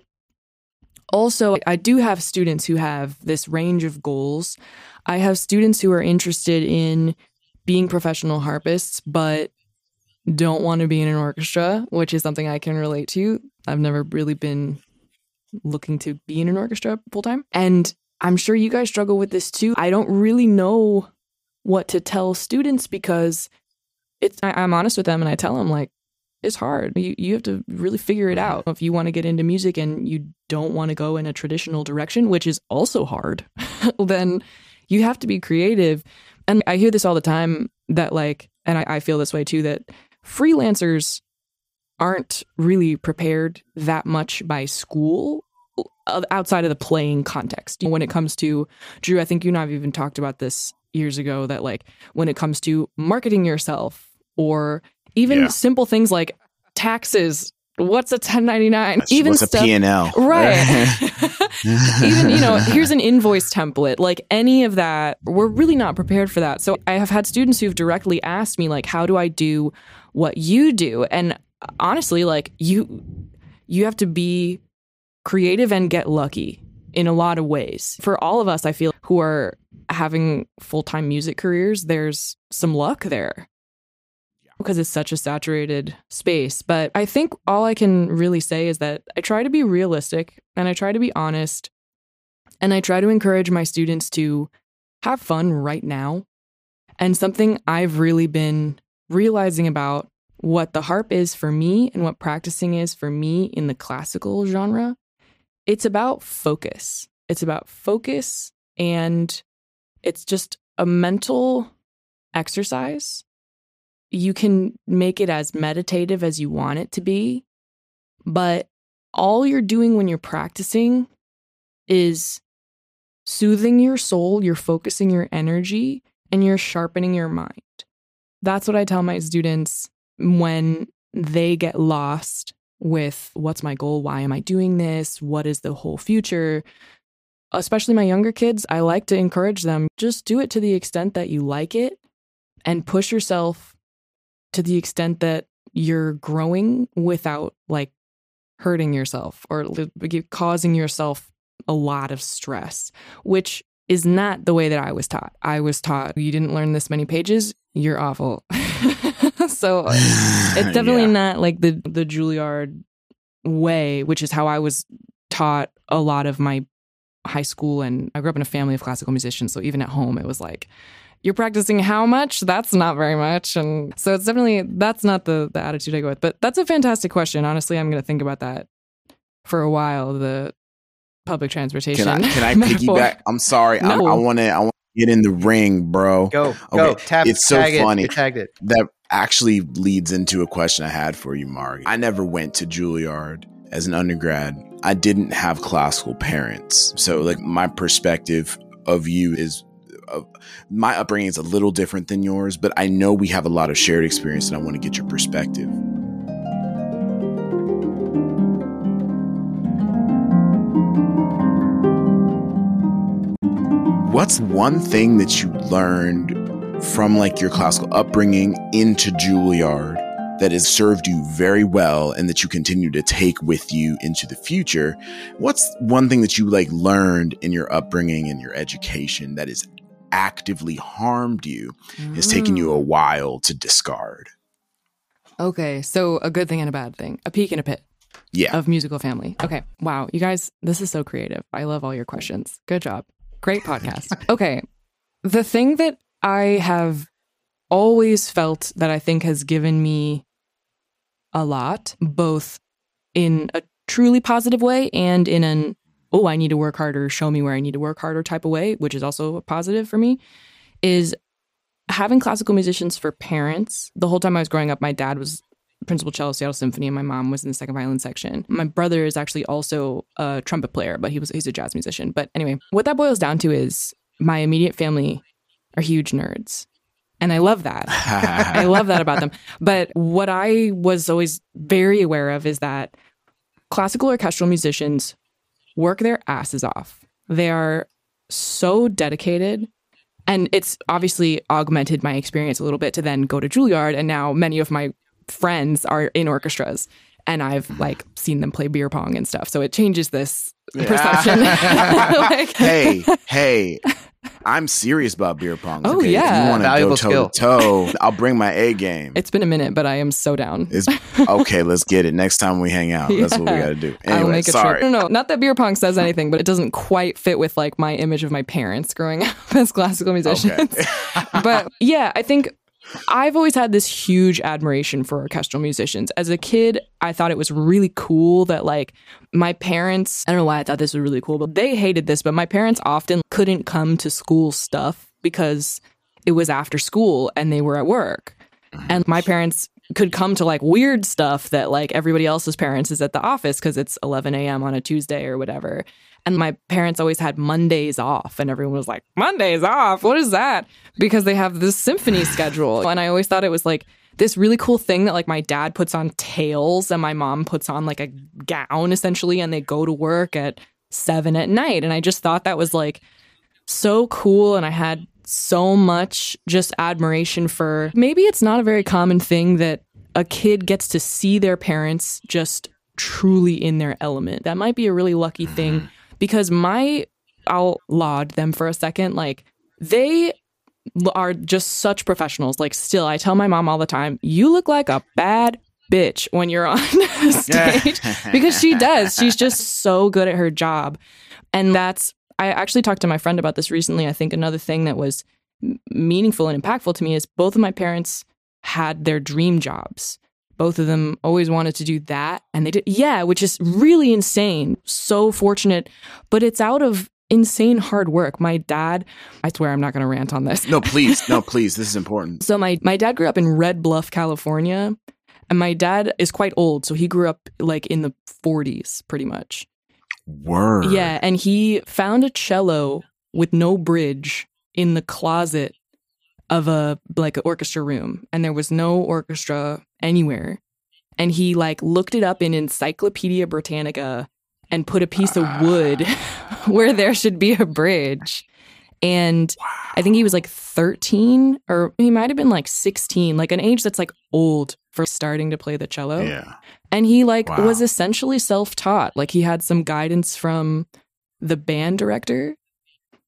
also I do have students who have this range of goals. I have students who are interested in being professional harpists but don't want to be in an orchestra, which is something I can relate to. I've never really been looking to be in an orchestra full time. And I'm sure you guys struggle with this too. I don't really know what to tell students because it's I, I'm honest with them and I tell them like it's hard. You you have to really figure it out mm-hmm. if you want to get into music and you don't want to go in a traditional direction, which is also hard. then you have to be creative. And I hear this all the time that like, and I, I feel this way too that freelancers aren't really prepared that much by school outside of the playing context. When it comes to Drew, I think you and I have even talked about this years ago that like when it comes to marketing yourself or even Yeah. simple things like taxes, what's a 1099? even What's stuff a P&L? Right. even you know here's an invoice template like any of that we're really not prepared for that so i have had students who've directly asked me like how do i do what you do and honestly like you you have to be creative and get lucky in a lot of ways for all of us i feel who are having full-time music careers there's some luck there because it's such a saturated space. But I think all I can really say is that I try to be realistic and I try to be honest and I try to encourage my students to have fun right now. And something I've really been realizing about what the harp is for me and what practicing is for me in the classical genre, it's about focus. It's about focus and it's just a mental exercise you can make it as meditative as you want it to be, but all you're doing when you're practicing is soothing your soul, you're focusing your energy, and you're sharpening your mind. That's what I tell my students when they get lost with what's my goal? Why am I doing this? What is the whole future? Especially my younger kids, I like to encourage them just do it to the extent that you like it and push yourself to the extent that you're growing without like hurting yourself or causing yourself a lot of stress, which is not the way that I was taught. I was taught you didn't learn this many pages, you're awful. so it's definitely Yeah. not like the the Juilliard way, which is how I was taught a lot of my high school and I grew up in a family of classical musicians, so even at home it was like you're practicing how much? That's not very much. And so it's definitely that's not the the attitude I go with. But that's a fantastic question. Honestly, I'm going to think about that for a while. The public transportation. Can I can I piggyback? I'm sorry. I, No. I want to I want to get in the ring, bro. Go, go, Okay, tap. it's so it, funny. You tagged it. That actually leads into a question I had for you, Marg. I never went to Juilliard as an undergrad. I didn't have classical parents, so like my perspective of you is. Uh, my upbringing is a little different than yours, but I know we have a lot of shared experience, and I want to get your perspective. What's one thing that you learned from like your classical upbringing into Juilliard that has served you very well and that you continue to take with you into the future? What's one thing that you like learned in your upbringing and your education that has actively harmed you has taken you a mm. while to discard. Okay, so a good thing and a bad thing. A peak and a pit Yeah. of musical family. Okay. Wow. You guys, this is so creative. I love all your questions. Good job. Great podcast. okay. The thing that I have always felt that I think has given me a lot, both in a truly positive way and in an, oh, I need to work harder, show me where I need to work harder type of way, which is also a positive for me, is having classical musicians for parents. The whole time I was growing up, my dad was principal cello Seattle Symphony, and my mom was in the second violin section. My brother is actually also a trumpet player, but he was he's a jazz musician. But anyway, what that boils down to is my immediate family are huge nerds. And I love that. I love that about them. But what I was always very aware of is that classical orchestral musicians work their asses off. They are so dedicated. And it's obviously augmented my experience a little bit to then go to Juilliard. And now many of my friends are in orchestras. And I've like seen them play beer pong and stuff. So it changes this perception. Like- hey, hey, I'm serious about beer pong. Oh, okay? yeah. If you want to Valuable go toe to toe, I'll bring my A game. It's been a minute, but I am so down. It's okay. Let's get it. Next time we hang out, that's what we got to do. I'll Anyway, make a sorry. trip. No, no, not that beer pong says anything, but it doesn't quite fit with like my image of my parents growing up as classical musicians. but yeah, I think I've always had this huge admiration for orchestral musicians. As a kid, I thought it was really cool that like my parents, I don't know why I thought this was really cool, but they hated this, but my parents often couldn't come to school stuff because it was after school and they were at work. And my parents could come to like weird stuff that like everybody else's parents is at the office because it's 11 a.m. on a Tuesday or whatever. And my parents always had Mondays off, and everyone was like, Mondays off? What is that? Because they have this symphony schedule. And I always thought it was like this really cool thing that like my dad puts on tails and my mom puts on like a gown essentially, and they go to work at seven at night. And I just thought that was like so cool. And I had so much just admiration for maybe it's not a very common thing that a kid gets to see their parents just truly in their element. That might be a really lucky mm-hmm. thing because my, I'll laud them for a second. Like they are just such professionals. Like, still, I tell my mom all the time, you look like a bad bitch when you're on stage because she does. She's just so good at her job. And that's, I actually talked to my friend about this recently. I think another thing that was meaningful and impactful to me is both of my parents had their dream jobs. Both of them always wanted to do that. And they did, yeah, which is really insane. So fortunate. But it's out of insane hard work. My dad, I swear I'm not going to rant on this. No, please, no, please. This is important. So my my dad grew up in Red Bluff, California, and my dad is quite old, so he grew up like in the 40s pretty much. Word. Yeah, and he found a cello with no bridge in the closet of a like an orchestra room and there was no orchestra anywhere. And he like looked it up in Encyclopedia Britannica and put a piece of wood ah. where there should be a bridge. And I think he was like 13 or he might have been like 16, like an age that's like old for starting to play the cello. Yeah. And he like Wow. was essentially self-taught. Like he had some guidance from the band director.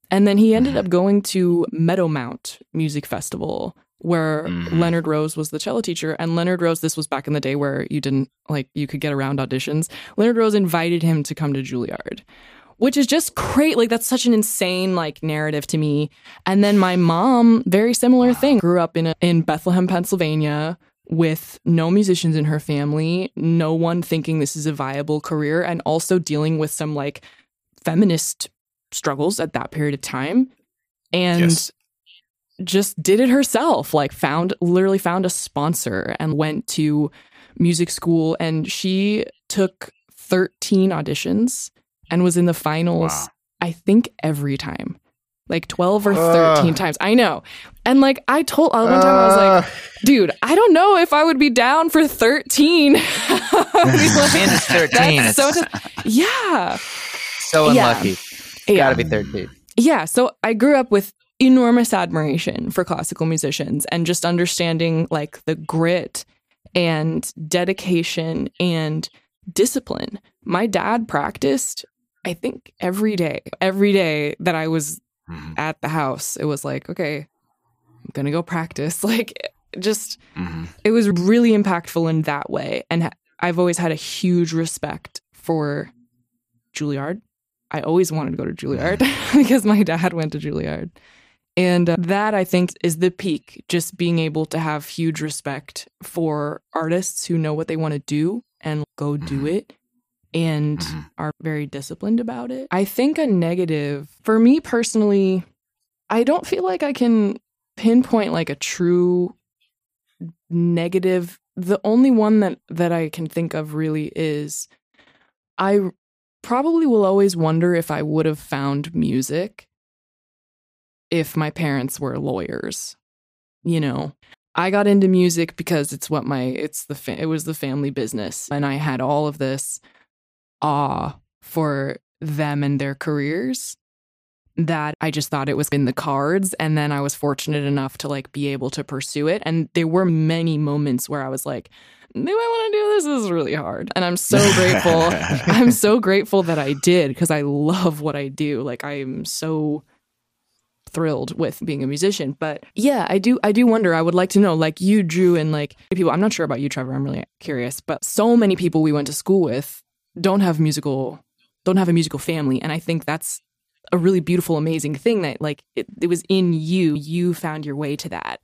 And then he ended up going to Meadowmount Music Festival where Mhm. Leonard Rose was the cello teacher and Leonard Rose this was back in the day where you didn't like you could get around auditions. Leonard Rose invited him to come to Juilliard. Which is just great. Like that's such an insane like narrative to me. And then my mom, very similar thing, grew up in a, in Bethlehem, Pennsylvania, with no musicians in her family, no one thinking this is a viable career, and also dealing with some like feminist struggles at that period of time. And Yes. just did it herself, like found literally found a sponsor and went to music school. And she took 13 auditions and was in the finals, Wow. I think every time. Like 12 or 13 times. I know. And like I told uh, one time I was like, dude, I don't know if I would be down for 13. Like, Man, it's 13. that's so It's tough. yeah. so unlucky. Yeah. Gotta be 13. Yeah. So I grew up with enormous admiration for classical musicians and just understanding like the grit and dedication and discipline. My dad practiced, I think, every day, every day that I was Mhm. at the house. It was like, okay, I'm going to go practice. Like just Mhm. it was really impactful in that way and I've always had a huge respect for Juilliard. I always wanted to go to Juilliard because my dad went to Juilliard. And uh, that I think is the peak, just being able to have huge respect for artists who know what they want to do and go do Mhm. it and Mhm. are very disciplined about it. I think a negative, for me personally, I don't feel like I can pinpoint like a true negative. The only one that that I can think of really is I probably will always wonder if I would have found music if my parents were lawyers. You know, I got into music because it's what my it's the fa- it was the family business and I had all of this awe for them and their careers that I just thought it was in the cards and then I was fortunate enough to like be able to pursue it and there were many moments where I was like do I want to do this? This is really hard. And I'm so grateful. I'm so grateful that I did because I love what I do. Like I'm so thrilled with being a musician. But yeah, I do I do wonder. I would like to know, like you Drew and like people I'm not sure about you, Trevor. I'm really curious. But so many people we went to school with don't have musical don't have a musical family. And I think that's a really beautiful, amazing thing that like it, it was in you. You found your way to that.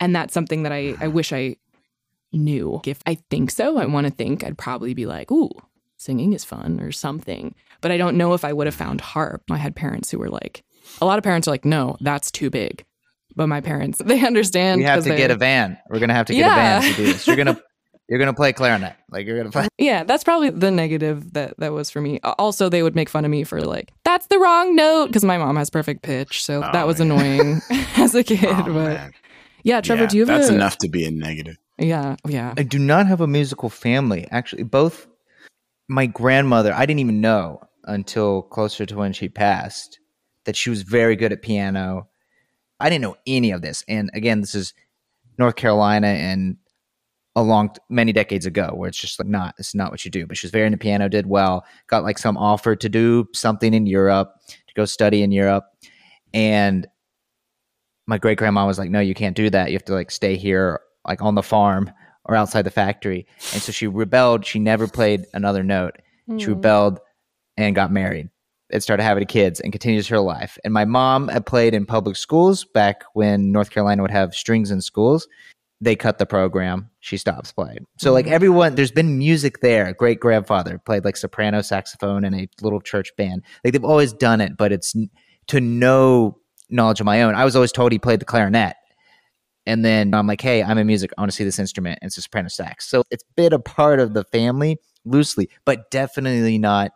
And that's something that I, I wish I knew. If I think so, I want to think I'd probably be like, ooh, singing is fun or something. But I don't know if I would have found harp. I had parents who were like, a lot of parents are like, no, that's too big. But my parents, they understand. we have to they- get a van. We're gonna have to get Yeah. a van to do this. You're gonna you're gonna play clarinet. Like you're gonna play. Yeah, that's probably the negative that that was for me. Also, they would make fun of me for like that's the wrong note because my mom has perfect pitch, so oh, that Oh, was yeah. annoying as a kid. Oh, but man. yeah, Trevor, Yeah, do you have that's a enough to be a negative. yeah yeah I do not have a musical family. Actually, both my grandmother, I didn't even know until closer to when she passed that she was very good at piano. I didn't know any of this. And again, this is North Carolina and a long many decades ago where it's just like not it's not what you do. But she was very into piano, did well, got like some offer to do something in Europe, to go study in Europe. And my great grandma was like, No, you can't do that. You have to like stay here like on the farm or outside the factory. And so she rebelled. She never played another note. She Mm. rebelled and got married and started having kids and continues her life. And my mom had played in public schools back when North Carolina would have strings in schools. They cut the program. She stops playing. So like Mhm. everyone, there's been music there. Great grandfather played like soprano saxophone in a little church band. Like they've always done it, but it's to no knowledge of my own. I was always told he played the clarinet. And then I'm like, hey, I'm in music. I want to see this instrument. And it's a soprano sax. So it's been a part of the family loosely, but definitely not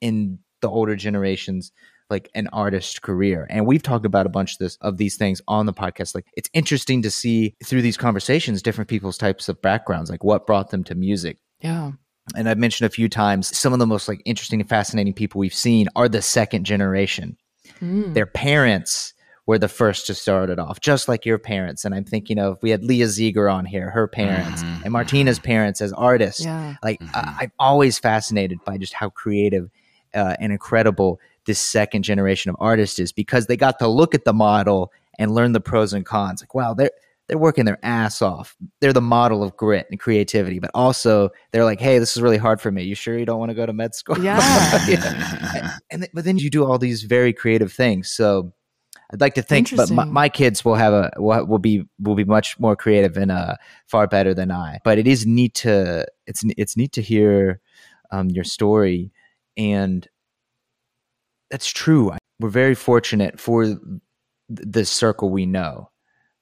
in the older generations, like an artist career. And we've talked about a bunch of this of these things on the podcast. Like it's interesting to see through these conversations different people's types of backgrounds, like what brought them to music yeah and I've mentioned a few times, some of the most like interesting and fascinating people we've seen are the second generation. Mm. Their parents were the first to start it off, just like your parents. And I'm thinking of we had Leah Ziegler on here, her parents, Mhm, and Martina's parents as artists. yeah Like Mhm. I, I'm always fascinated by just how creative uh, and incredible this second generation of artists is because they got to look at the model and learn the pros and cons. Like, wow, they're they're working their ass off. They're the model of grit and creativity, but also they're like, hey, this is really hard for me. You sure you don't want to go to med school? Yeah. Yeah. And th- but then you do all these very creative things. So I'd like to think, but my, my kids will have a will, will be will be much more creative and uh, far better than I. But it is neat to it's it's neat to hear um, your story, and that's true. We're very fortunate for th- the circle we know,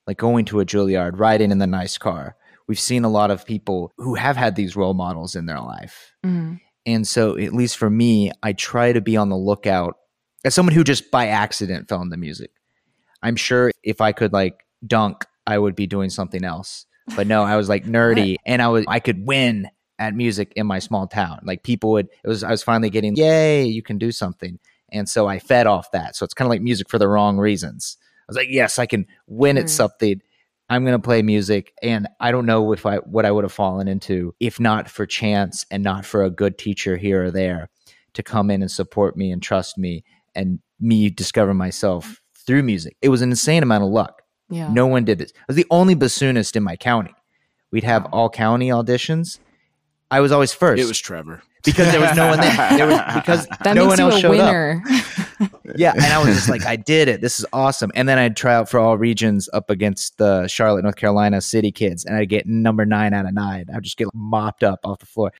like going to a Juilliard, riding in the nice car. We've seen a lot of people who have had these role models in their life. Mhm. And so, at least for me, I try to be on the lookout as someone who just by accident fell into music. I'm sure if I could like dunk, I would be doing something else. But no, I was like nerdy and I was I could win at music in my small town. Like people would it was I was finally getting, yay, you can do something. And so I fed off that. So it's kind of like music for the wrong reasons. I was like, yes, I can win at mm. something. I'm going to play music and I don't know if I what I would have fallen into if not for chance and not for a good teacher here or there to come in and support me and trust me and me discover myself through music. It was an insane amount of luck. Yeah. No one did this. I was the only bassoonist in my county. We'd have Wow. all county auditions. I was always first It was Trevor. Because there was no one there. there was, because That no makes one you else a showed up. winner. Yeah, and I was just like, I did it. This is awesome. And then I'd try out for all regions up against the Charlotte, North Carolina city kids, and I'd get number nine out of nine. I'd just get like, mopped up off the floor.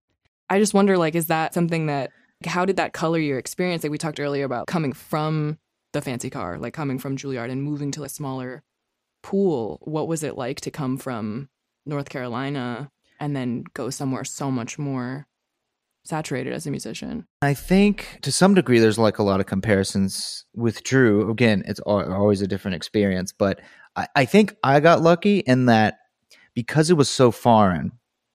I just wonder, like, is that something that, how did that color your experience? Like, we talked earlier about coming from the fancy car, like coming from Juilliard and moving to a smaller pool. What was it like to come from North Carolina and then go somewhere so much more saturated as a musician? I think to some degree, there's like a lot of comparisons with Drew. Again, it's always a different experience, but I, I think I got lucky in that because it was so foreign,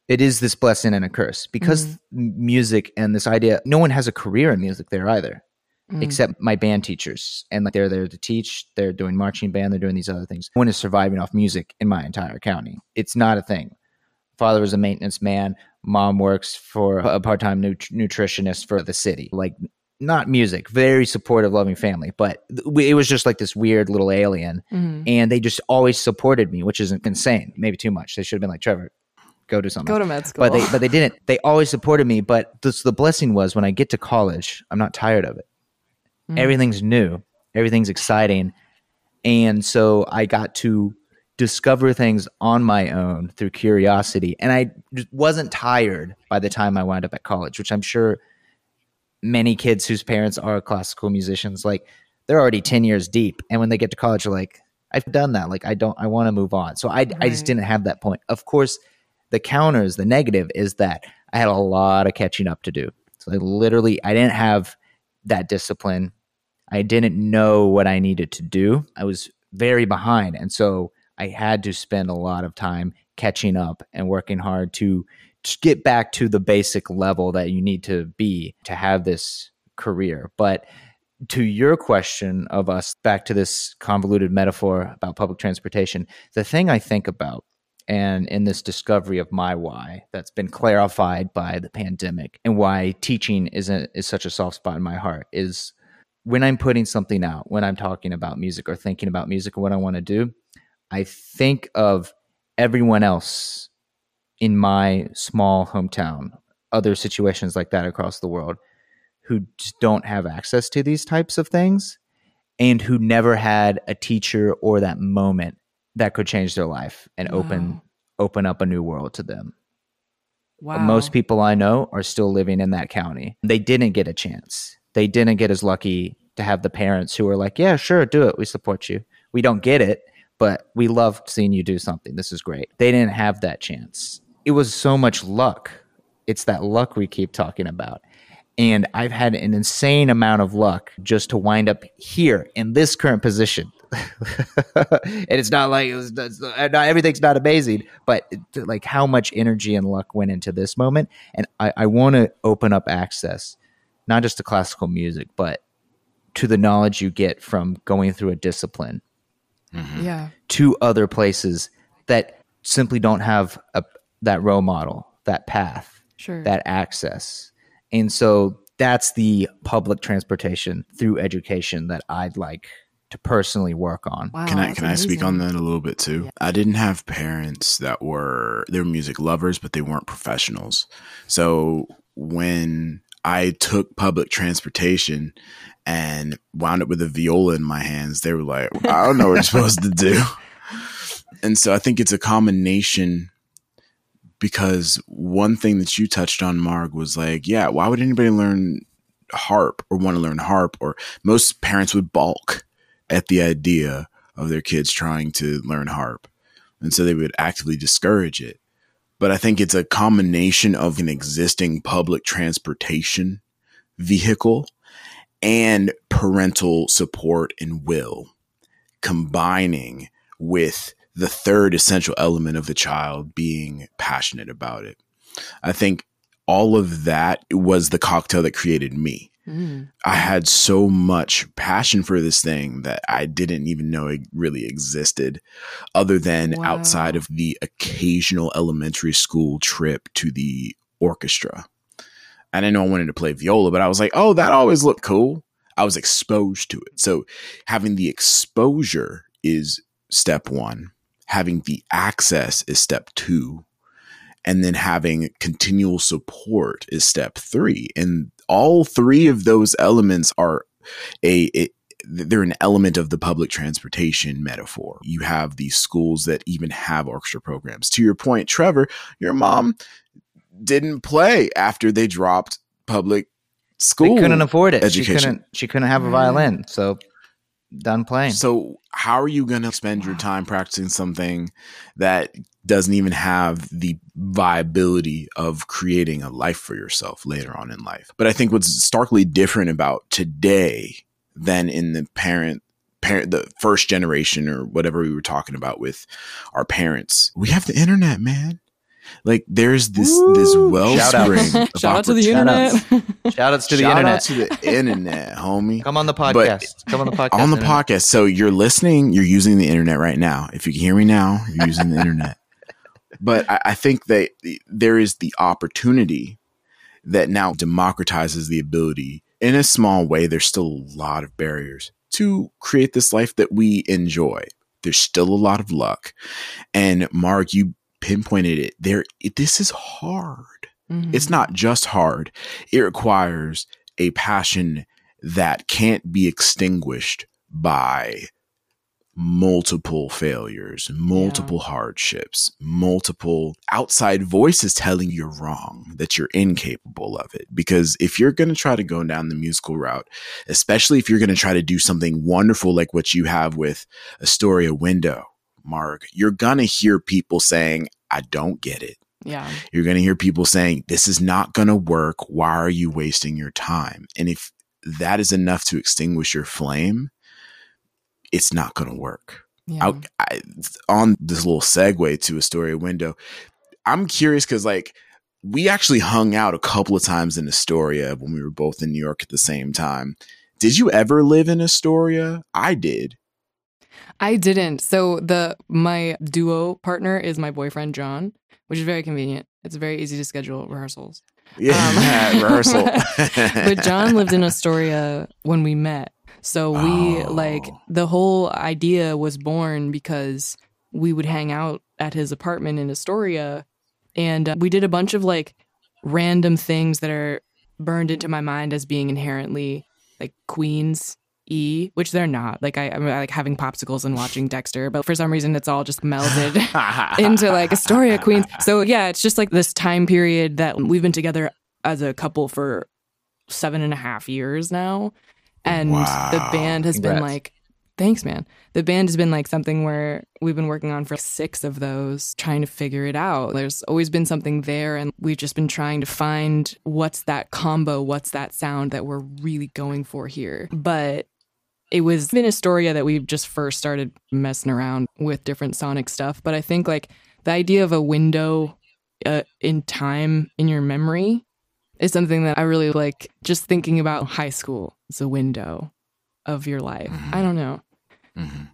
it is this blessing and a curse. Because m- music and this idea, no one has a career in music there either. Mm. except my band teachers. And like they're there to teach, they're doing marching band, they're doing these other things. No one is surviving off music in my entire county. It's not a thing. Father was a maintenance man. Mom works for a part time nut- nutritionist for the city. Like, not music, very supportive, loving family. But it was just like this weird little alien. Mhm. And they just always supported me, which isn't insane. Maybe too much. They should have been like, Trevor, go to something Go to med school. but they but they didn't. They always supported me. But this, the blessing was when I get to college, I'm not tired of it. Mm. Everything's new, everything's exciting, and so I got to discover things on my own through curiosity, and I wasn't tired by the time I wound up at college, which I'm sure many kids whose parents are classical musicians like they're already 10 years deep. And when they get to college they're like i've done that. Like i don't i want to move on. So i, I just didn't have that point. Of course the counters the negative is that i had a lot of catching up to do. So i literally i didn't have that discipline. I didn't know what i needed to do. I was very behind. And so i had to spend a lot of time catching up and working hard to to get back to the basic level that you need to be to have this career. But to your question of us back to this convoluted metaphor about public transportation the thing i think about and in this discovery of my why that's been clarified by the pandemic and why teaching isn't is such a soft spot in my heart is when i'm putting something out when i'm talking about music or thinking about music and what i want to do i think of everyone else in my small hometown other situations like that across the world who just don't have access to these types of things and who never had a teacher or that moment that could change their life and open Wow. open up a new world to them. wow. Most people I know are still living in that county. They didn't get a chance. They didn't get as lucky to have the parents who were like, "Yeah, sure, do it. We support you. We don't get it, but we love seeing you do something. This is great." They didn't have that chance. It was so much luck. It's that luck we keep talking about. And I've had an insane amount of luck just to wind up here in this current position. and it's not like it was, not, everything's not amazing, but like how much energy and luck went into this moment. And I, I want to open up access, not just to classical music, but to the knowledge you get from going through a discipline Mm-hmm. yeah. to other places that simply don't have a, that role model, that path Sure. that access. And so that's the public transportation through education that I'd like to personally work on. wow. Can I that's can I speak on that a little bit too? I didn't have parents that were they were music lovers, but they weren't professionals. So when I took public transportation and wound up with a viola in my hands, they were like, I don't know what you're supposed to do. And so I think it's a combination because one thing that you touched on, Marg, was like, yeah, why would anybody learn harp or want to learn harp? Or most parents would balk at the idea of their kids trying to learn harp. And so they would actively discourage it. But I think it's a combination of an existing public transportation vehicle and parental support and will combining with the third essential element of the child being passionate about it. I think all of that was the cocktail that created me. Mm. I had so much passion for this thing that I didn't even know it really existed, other than Wow. outside of the occasional elementary school trip to the orchestra. I didn't know I wanted to play viola, but I was like, oh, that always looked cool. I was exposed to it. So having the exposure is step one. Having the access is step two. And then having continual support is step three. And all three of those elements are a, a they're an element of the public transportation metaphor. You have these schools that even have orchestra programs. To your point, Trevor, your mom didn't play after they dropped public school. They couldn't afford it. She education. couldn't. She couldn't have a violin, so done playing. So how are you going to spend your time practicing something that doesn't even have the viability of creating a life for yourself later on in life? But I think what's starkly different about today than in the parent parent the first generation or whatever we were talking about with our parents. We have the internet, man. Like there's this this Woo! Shout out. wellspring. of Shout out to the Shout internet. Shout outs to the Shout internet. out to the internet, homie. Come on the But- podcast. Come on the podcast. on the internet. podcast. So you're listening, you're using the internet right now. If you can hear me now, you're using the internet. But I, I think that there is the opportunity that now democratizes the ability in a small way. There's still a lot of barriers to create this life that we enjoy. There's still a lot of luck. And Marg, you pinpointed it. There, it, this is hard Mhm. it's not just hard it requires a passion that can't be extinguished by multiple failures multiple hardships multiple outside voices telling you you're wrong that you're incapable of it because if you're going to try to go down the musical route especially if you're going to try to do something wonderful like what you have with astoria window Marg you're going to hear people saying i don't get it Yeah. you're going to hear people saying, This is not going to work. Why are you wasting your time? And if that is enough to extinguish your flame, it's not going to work. Yeah. I, I, on this little segue to Astoria window, I'm curious because, like, we actually hung out a couple of times in Astoria when we were both in New York at the same time. Did you ever live in Astoria? I did. I didn't. So the my duo partner is my boyfriend John, which is very convenient. It's very easy to schedule rehearsals. Yeah, Um, rehearsal. but John lived in Astoria when we met. So we Oh. like the whole idea was born because we would hang out at his apartment in Astoria and uh, we did a bunch of like random things that are burned into my mind as being inherently like Queens E, which they're not. Like I, I'm like having popsicles and watching Dexter, but for some reason it's all just melded into like Astoria Queens. So yeah, it's just like this time period that we've been together as a couple for seven and a half years now. And the band has been like, thanks, man. The band has been like something where we've been working on for six of those, trying to figure it out. There's always been something there, and we've just been trying to find what's that combo, what's that sound that we're really going for here. But it was in Astoria that we just first started messing around with different sonic stuff. But I think like the idea of a window uh, in time in your memory is something that I really like. Just thinking about high school a window of your life. Mhm. I don't know. Mhm.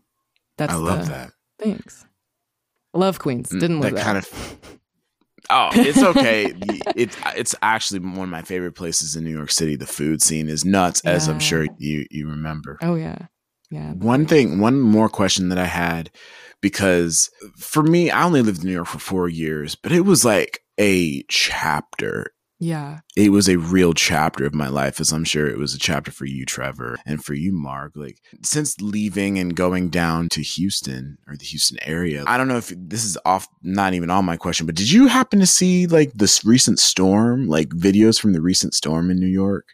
That's I love the, that. Thanks. Love Queens. Didn't live that there. kind of oh it's okay it's it's actually one of my favorite places in new york city the food scene is nuts as i'm sure you you remember Oh yeah, yeah. one thing one more question that i had because for me i only lived in new york for four years but it was like a chapter Yeah. it was a real chapter of my life as i'm sure it was a chapter for you trevor and for you Marg like since leaving and going down to houston or the houston area i don't know if this is off not even on my question but did you happen to see like this recent storm like videos from the recent storm in new york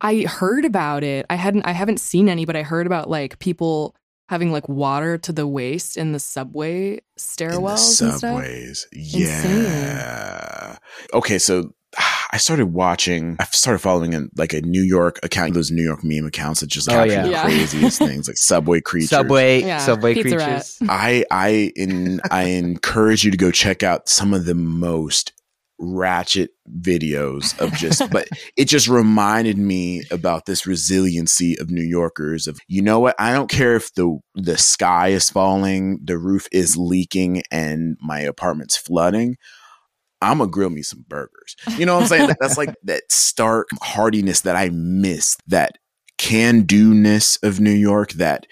I heard about it. I hadn't I haven't seen any, but I heard about like people having like water to the waist in the subway in stairwells the and stuff. subways Insane. yeah okay so I started watching. I started following a, like a New York account, those New York meme accounts that just Oh, capture yeah. the Yeah. craziest things, like subway creatures. Subway, Yeah, subway Pizza Rat. creatures. I I in I encourage you to go check out some of the most ratchet videos of just but it just reminded me about this resiliency of New Yorkers of you know what I don't care if the the sky is falling the roof is leaking and my apartment's flooding I'm gonna grill me some burgers you know what I'm saying that's like that stark hardiness that I miss that can do ness of New York that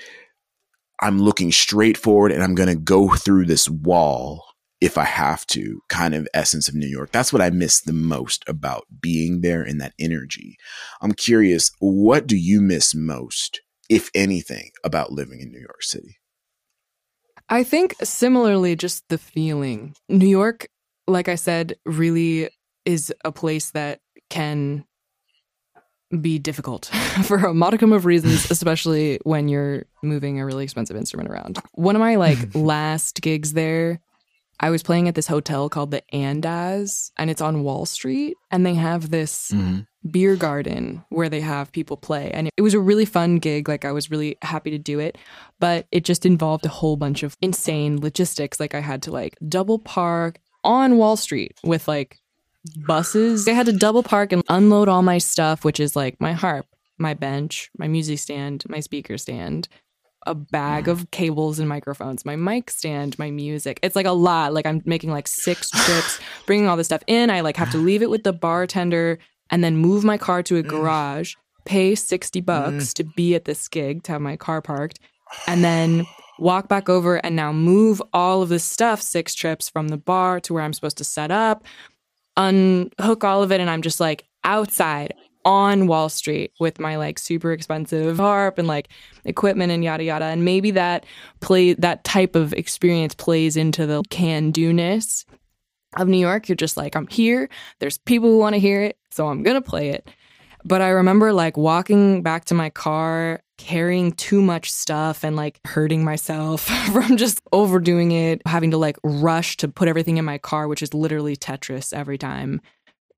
I'm looking straight forward and I'm to go through this wall if I have to kind of essence of New York. That's what I miss the most about being there in that energy. I'm curious, what do you miss most, if anything, about living in New York City? I think similarly, just the feeling. New York, like I said, really is a place that can be difficult for a modicum of reasons, especially when you're moving a really expensive instrument around. One of my like last gigs there, I was playing at this hotel called the Andaz, and it's on Wall Street, and they have this mm-hmm. beer garden where they have people play. And it was a really fun gig. Like, I was really happy to do it, but it just involved a whole bunch of insane logistics. Like, I had to like double park on Wall Street with like buses. I had to double park and unload all my stuff, which is like my harp, my bench, my music stand, my speaker stand, a bag of cables and microphones, my mic stand, my music. It's like a lot. Like I'm making like six trips, bringing all this stuff in. I like have to leave it with the bartender and then move my car to a mm. garage, pay 60 bucks mm. to be at this gig to have my car parked, and then walk back over and now move all of this stuff six trips from the bar to where I'm supposed to set up, unhook all of it, and I'm just like outside on Wall Street with my like super expensive harp and like equipment and yada yada. And maybe that play that type of experience plays into the can do ness of New York. You're just like, I'm here. There's people who want to hear it, so I'm gonna play it. But I remember like walking back to my car, carrying too much stuff and like hurting myself from just overdoing it, having to like rush to put everything in my car, which is literally Tetris every time.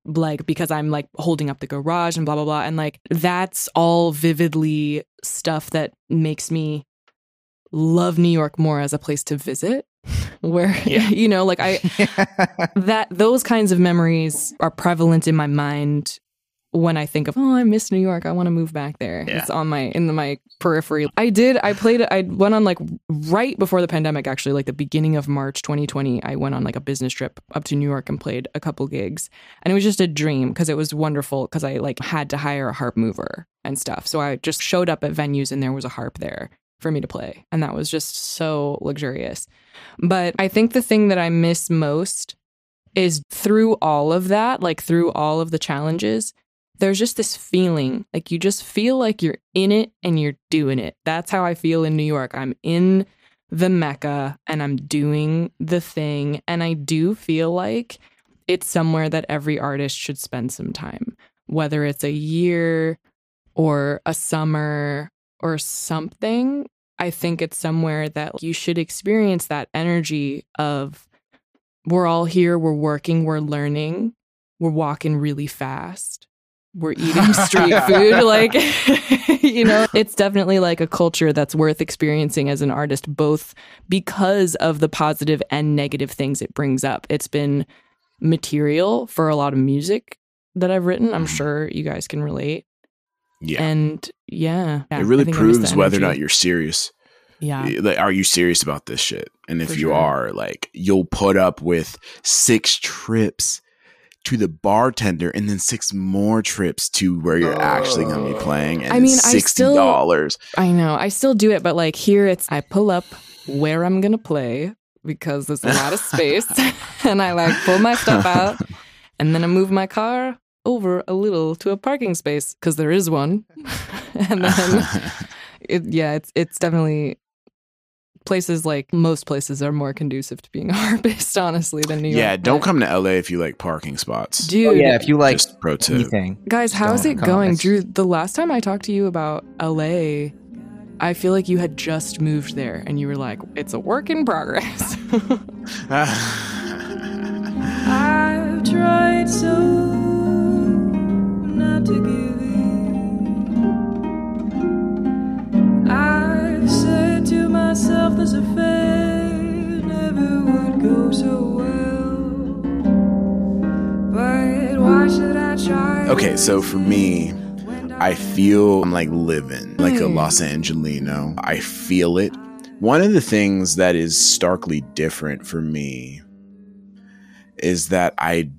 Like, because I'm like holding up the garage and blah, blah, blah. And like, that's all vividly stuff that makes me love New York more as a place to visit. Where, you know, like I, that those kinds of memories are prevalent in my mind when I think of oh I miss New York I want to move back there. Yeah. it's on my in the, my periphery. I did I played I went on like right before the pandemic actually like the beginning of March 2020 I went on like a business trip up to New York and played a couple gigs. And it was just a dream because it was wonderful because I like had to hire a harp mover and stuff. So I just showed up at venues and there was a harp there for me to play. And that was just so luxurious. But I think the thing that I miss most is through all of that, like through all of the challenges, there's just this feeling like you just feel like you're in it and you're doing it. That's how I feel in New York. I'm in the Mecca and I'm doing the thing. And I do feel like it's somewhere that every artist should spend some time, whether it's a year or a summer or something. I think it's somewhere that you should experience that energy of we're all here, we're working, we're learning, we're walking really fast. We're eating street food. Like, you know, it's definitely like a culture that's worth experiencing as an artist, both because of the positive and negative things it brings up. It's been material for a lot of music that I've written. I'm mm-hmm. sure you guys can relate. Yeah. And yeah, yeah, it really I think I miss the proves whether or not you're serious. Yeah. Eh, like, are you serious about this shit? And if For you sure. are, like, you'll put up with six trips to the bartender and then six more trips to where you're actually going to be oh. playing. And I mean, I sixty still- dollars. I know. I still do it, but like here it's I pull up where I'm gonna play because there's a lot of space and I like pull my stuff out and then I move my car over a little to a parking space because there is one. and then it, yeah, it's it's definitely places like most places are more conducive to being a harpist, honestly, than New York. yeah, don't come to LA if you like parking spots. Dude, Oh, yeah, if you like Just pro tip. anything, Guys, how's it going? It's- Drew, the last time I talked to you about LA, I feel like you had just moved there and you were like, it's a work in progress. I've tried so so for me, I feel I'm like living like a Hmm. Los Angelino. I feel it. One of the things that is starkly different for me is that I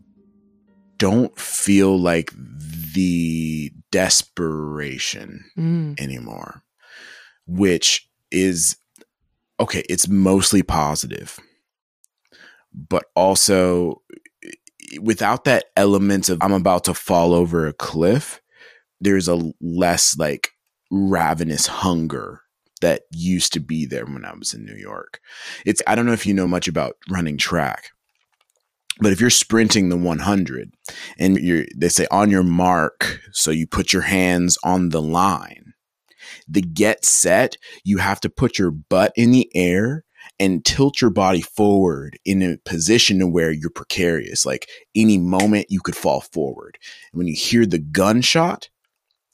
don't feel like the desperation Mm. anymore, which is okay, it's mostly positive, but also without that element of I'm about to fall over a cliff, there's a less like ravenous hunger that used to be there when I was in New York. It's I don't know if you know much about running track. But if you're sprinting the 100 and you're they say on your mark, so you put your hands on the line. The get set, you have to put your butt in the air and tilt your body forward in a position to where you're precarious. Like any moment you could fall forward. And when you hear the gunshot,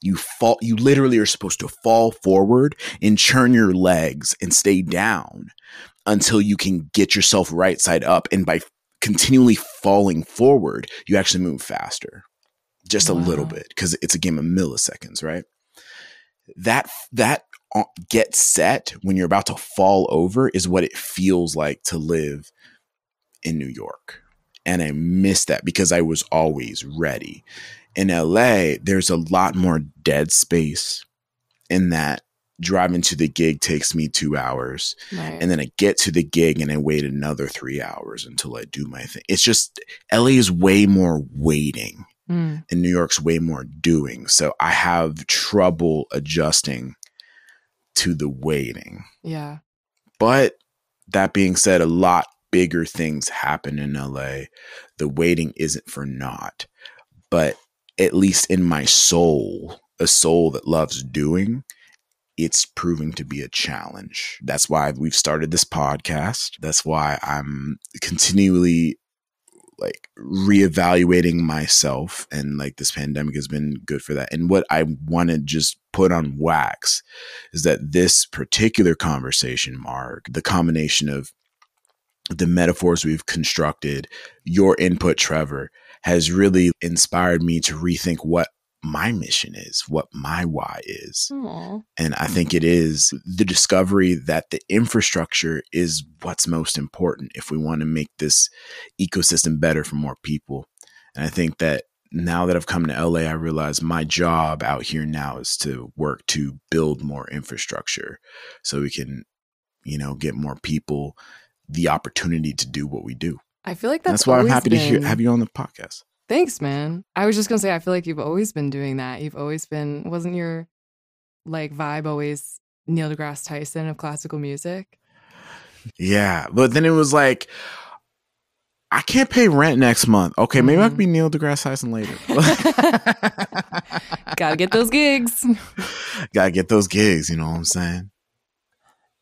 you fall you literally are supposed to fall forward and churn your legs and stay down until you can get yourself right side up and by continually falling forward you actually move faster just a little bit because it's a game of milliseconds right that that get set when you're about to fall over is what it feels like to live in New York and I miss that because I was always ready in LA, there's a lot more dead space in that driving to the gig takes me two hours. Right. And then I get to the gig and I wait another three hours until I do my thing. It's just LA is way more waiting Mm. and New York's way more doing. So I have trouble adjusting to the waiting. Yeah. But that being said, a lot bigger things happen in LA. The waiting isn't for naught. But at least in my soul, a soul that loves doing, it's proving to be a challenge. That's why we've started this podcast. That's why I'm continually like reevaluating myself and like this pandemic has been good for that. And what I want to just put on wax is that this particular conversation, Marg, the combination of the metaphors we've constructed, your input, Trevor, has really inspired me to rethink what my mission is, what my why is. Aw. And I think it is the discovery that the infrastructure is what's most important if we want to make this ecosystem better for more people. And I think that now that I've come to LA, I realize my job out here now is to work to build more infrastructure so we can, you know, get more people the opportunity to do what we do. I feel like That's, that's, why I'm happy to hear, have you on the podcast. Thanks, man. I was just gonna say, I feel like you've always been doing that. You've always been, wasn't your like vibe always Neil deGrasse Tyson of classical music? Yeah. But then it was like, I can't pay rent next month. Okay, maybe I Mhm. could be Neil deGrasse Tyson later. Gotta get those gigs. Gotta get those gigs, you know what I'm saying?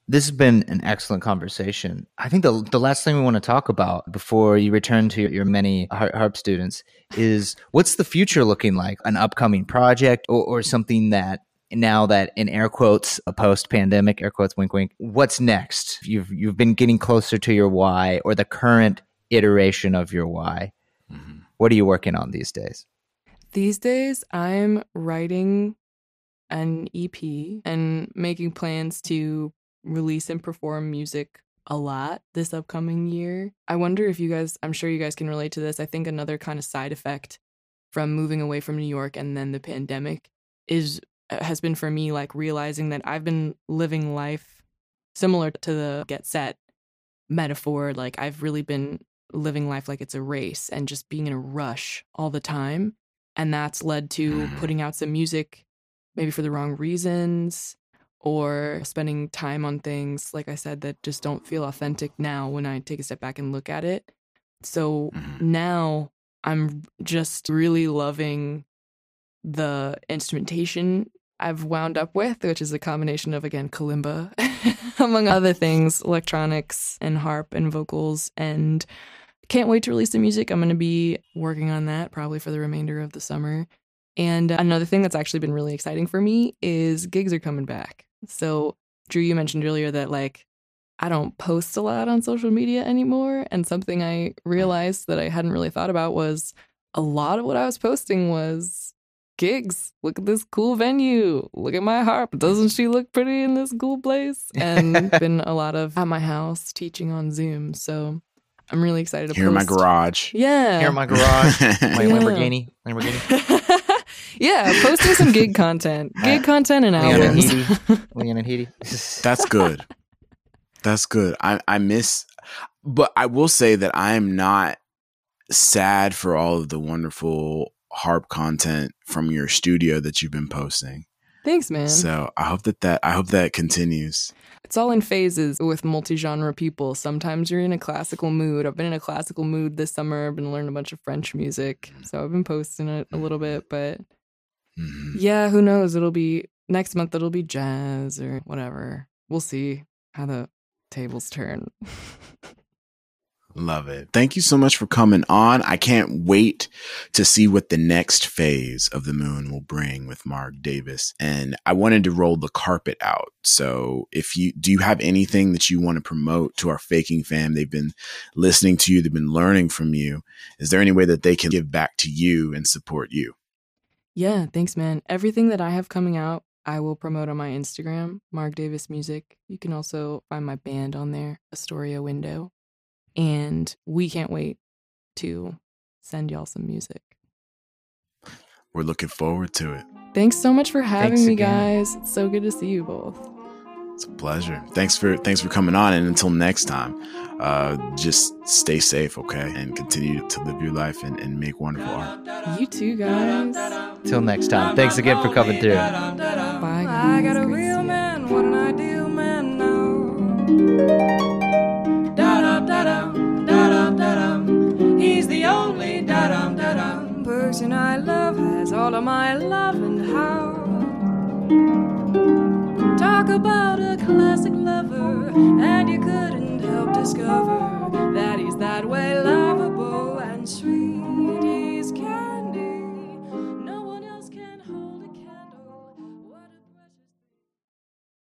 This has been an excellent conversation. I think the the last thing we want to talk about before you return to your many harp students is what's the future looking like? An upcoming project or, or something that now that in air quotes a post pandemic air quotes wink wink what's next? You've you've been getting closer to your why or the current iteration of your why. Mm-hmm. What are you working on these days? These days, I'm writing an EP and making plans to release and perform music a lot this upcoming year. I wonder if you guys, I'm sure you guys can relate to this. I think another kind of side effect from moving away from New York and then the pandemic is uh, has been for me like realizing that I've been living life similar to the get set metaphor like I've really been living life like it's a race and just being in a rush all the time and that's led to Mhm. putting out some music maybe for the wrong reasons or spending time on things like I said that just don't feel authentic now when I take a step back and look at it. So Mhm. now I'm just really loving the instrumentation I've wound up with, which is a combination of again kalimba, among other things, electronics and harp and vocals, and can't wait to release the music. I'm going to be working on that probably for the remainder of the summer. And another thing that's actually been really exciting for me is gigs are coming back. So, Drew, you mentioned earlier that like I don't post a lot on social media anymore. And something I realized that I hadn't really thought about was a lot of what I was posting was gigs. Look at this cool venue. Look at my harp. Doesn't she look pretty in this cool place? And been a lot of at my house teaching on Zoom. So I'm really excited to Here in my garage. Yeah. Here in my garage, my Yeah. Lamborghini, Lamborghini. Yeah, posting some gig content, gig content and Leon and albums. Heedy. Leon and Heedy. That's good. That's good. I I miss but I will say that I am not sad for all of the wonderful harp content from your studio that you've been posting. Thanks, man. So I hope that that I hope that continues. It's all in phases with multi-genre people. Sometimes you're in a classical mood. I've been in a classical mood this summer. I've been learning a bunch of French music, so I've been posting it a little bit. But Mhm. yeah, who knows? It'll be next month. It'll be jazz or whatever. We'll see how the tables turn. Love it. Thank you so much for coming on. I can't wait to see what the next phase of the moon will bring with Marg Davis. And I wanted to roll the carpet out. So if you do you have anything that you want to promote to our faking fam? They've been listening to you, they've been learning from you. Is there any way that they can give back to you and support you? Yeah, thanks, man. Everything that I have coming out, I will promote on my Instagram, Marg Davis Music. You can also find my band on there, Astoria Window. And we can't wait to send y'all some music. We're looking forward to it. Thanks so much for having Thanks me, again. guys. It's so good to see you both. It's a pleasure. Thanks for thanks for coming on. And until next time, uh, just stay safe, okay? And continue to live your life and, and make wonderful art. You too, guys. Till next time. Thanks again for coming through. Bye, guys. I got a Great to see real man, what an ideal man now. person I love has all of my love and how. Talk about a classic lover, and you couldn't help discover that he's that way lovable and sweet. He's caring.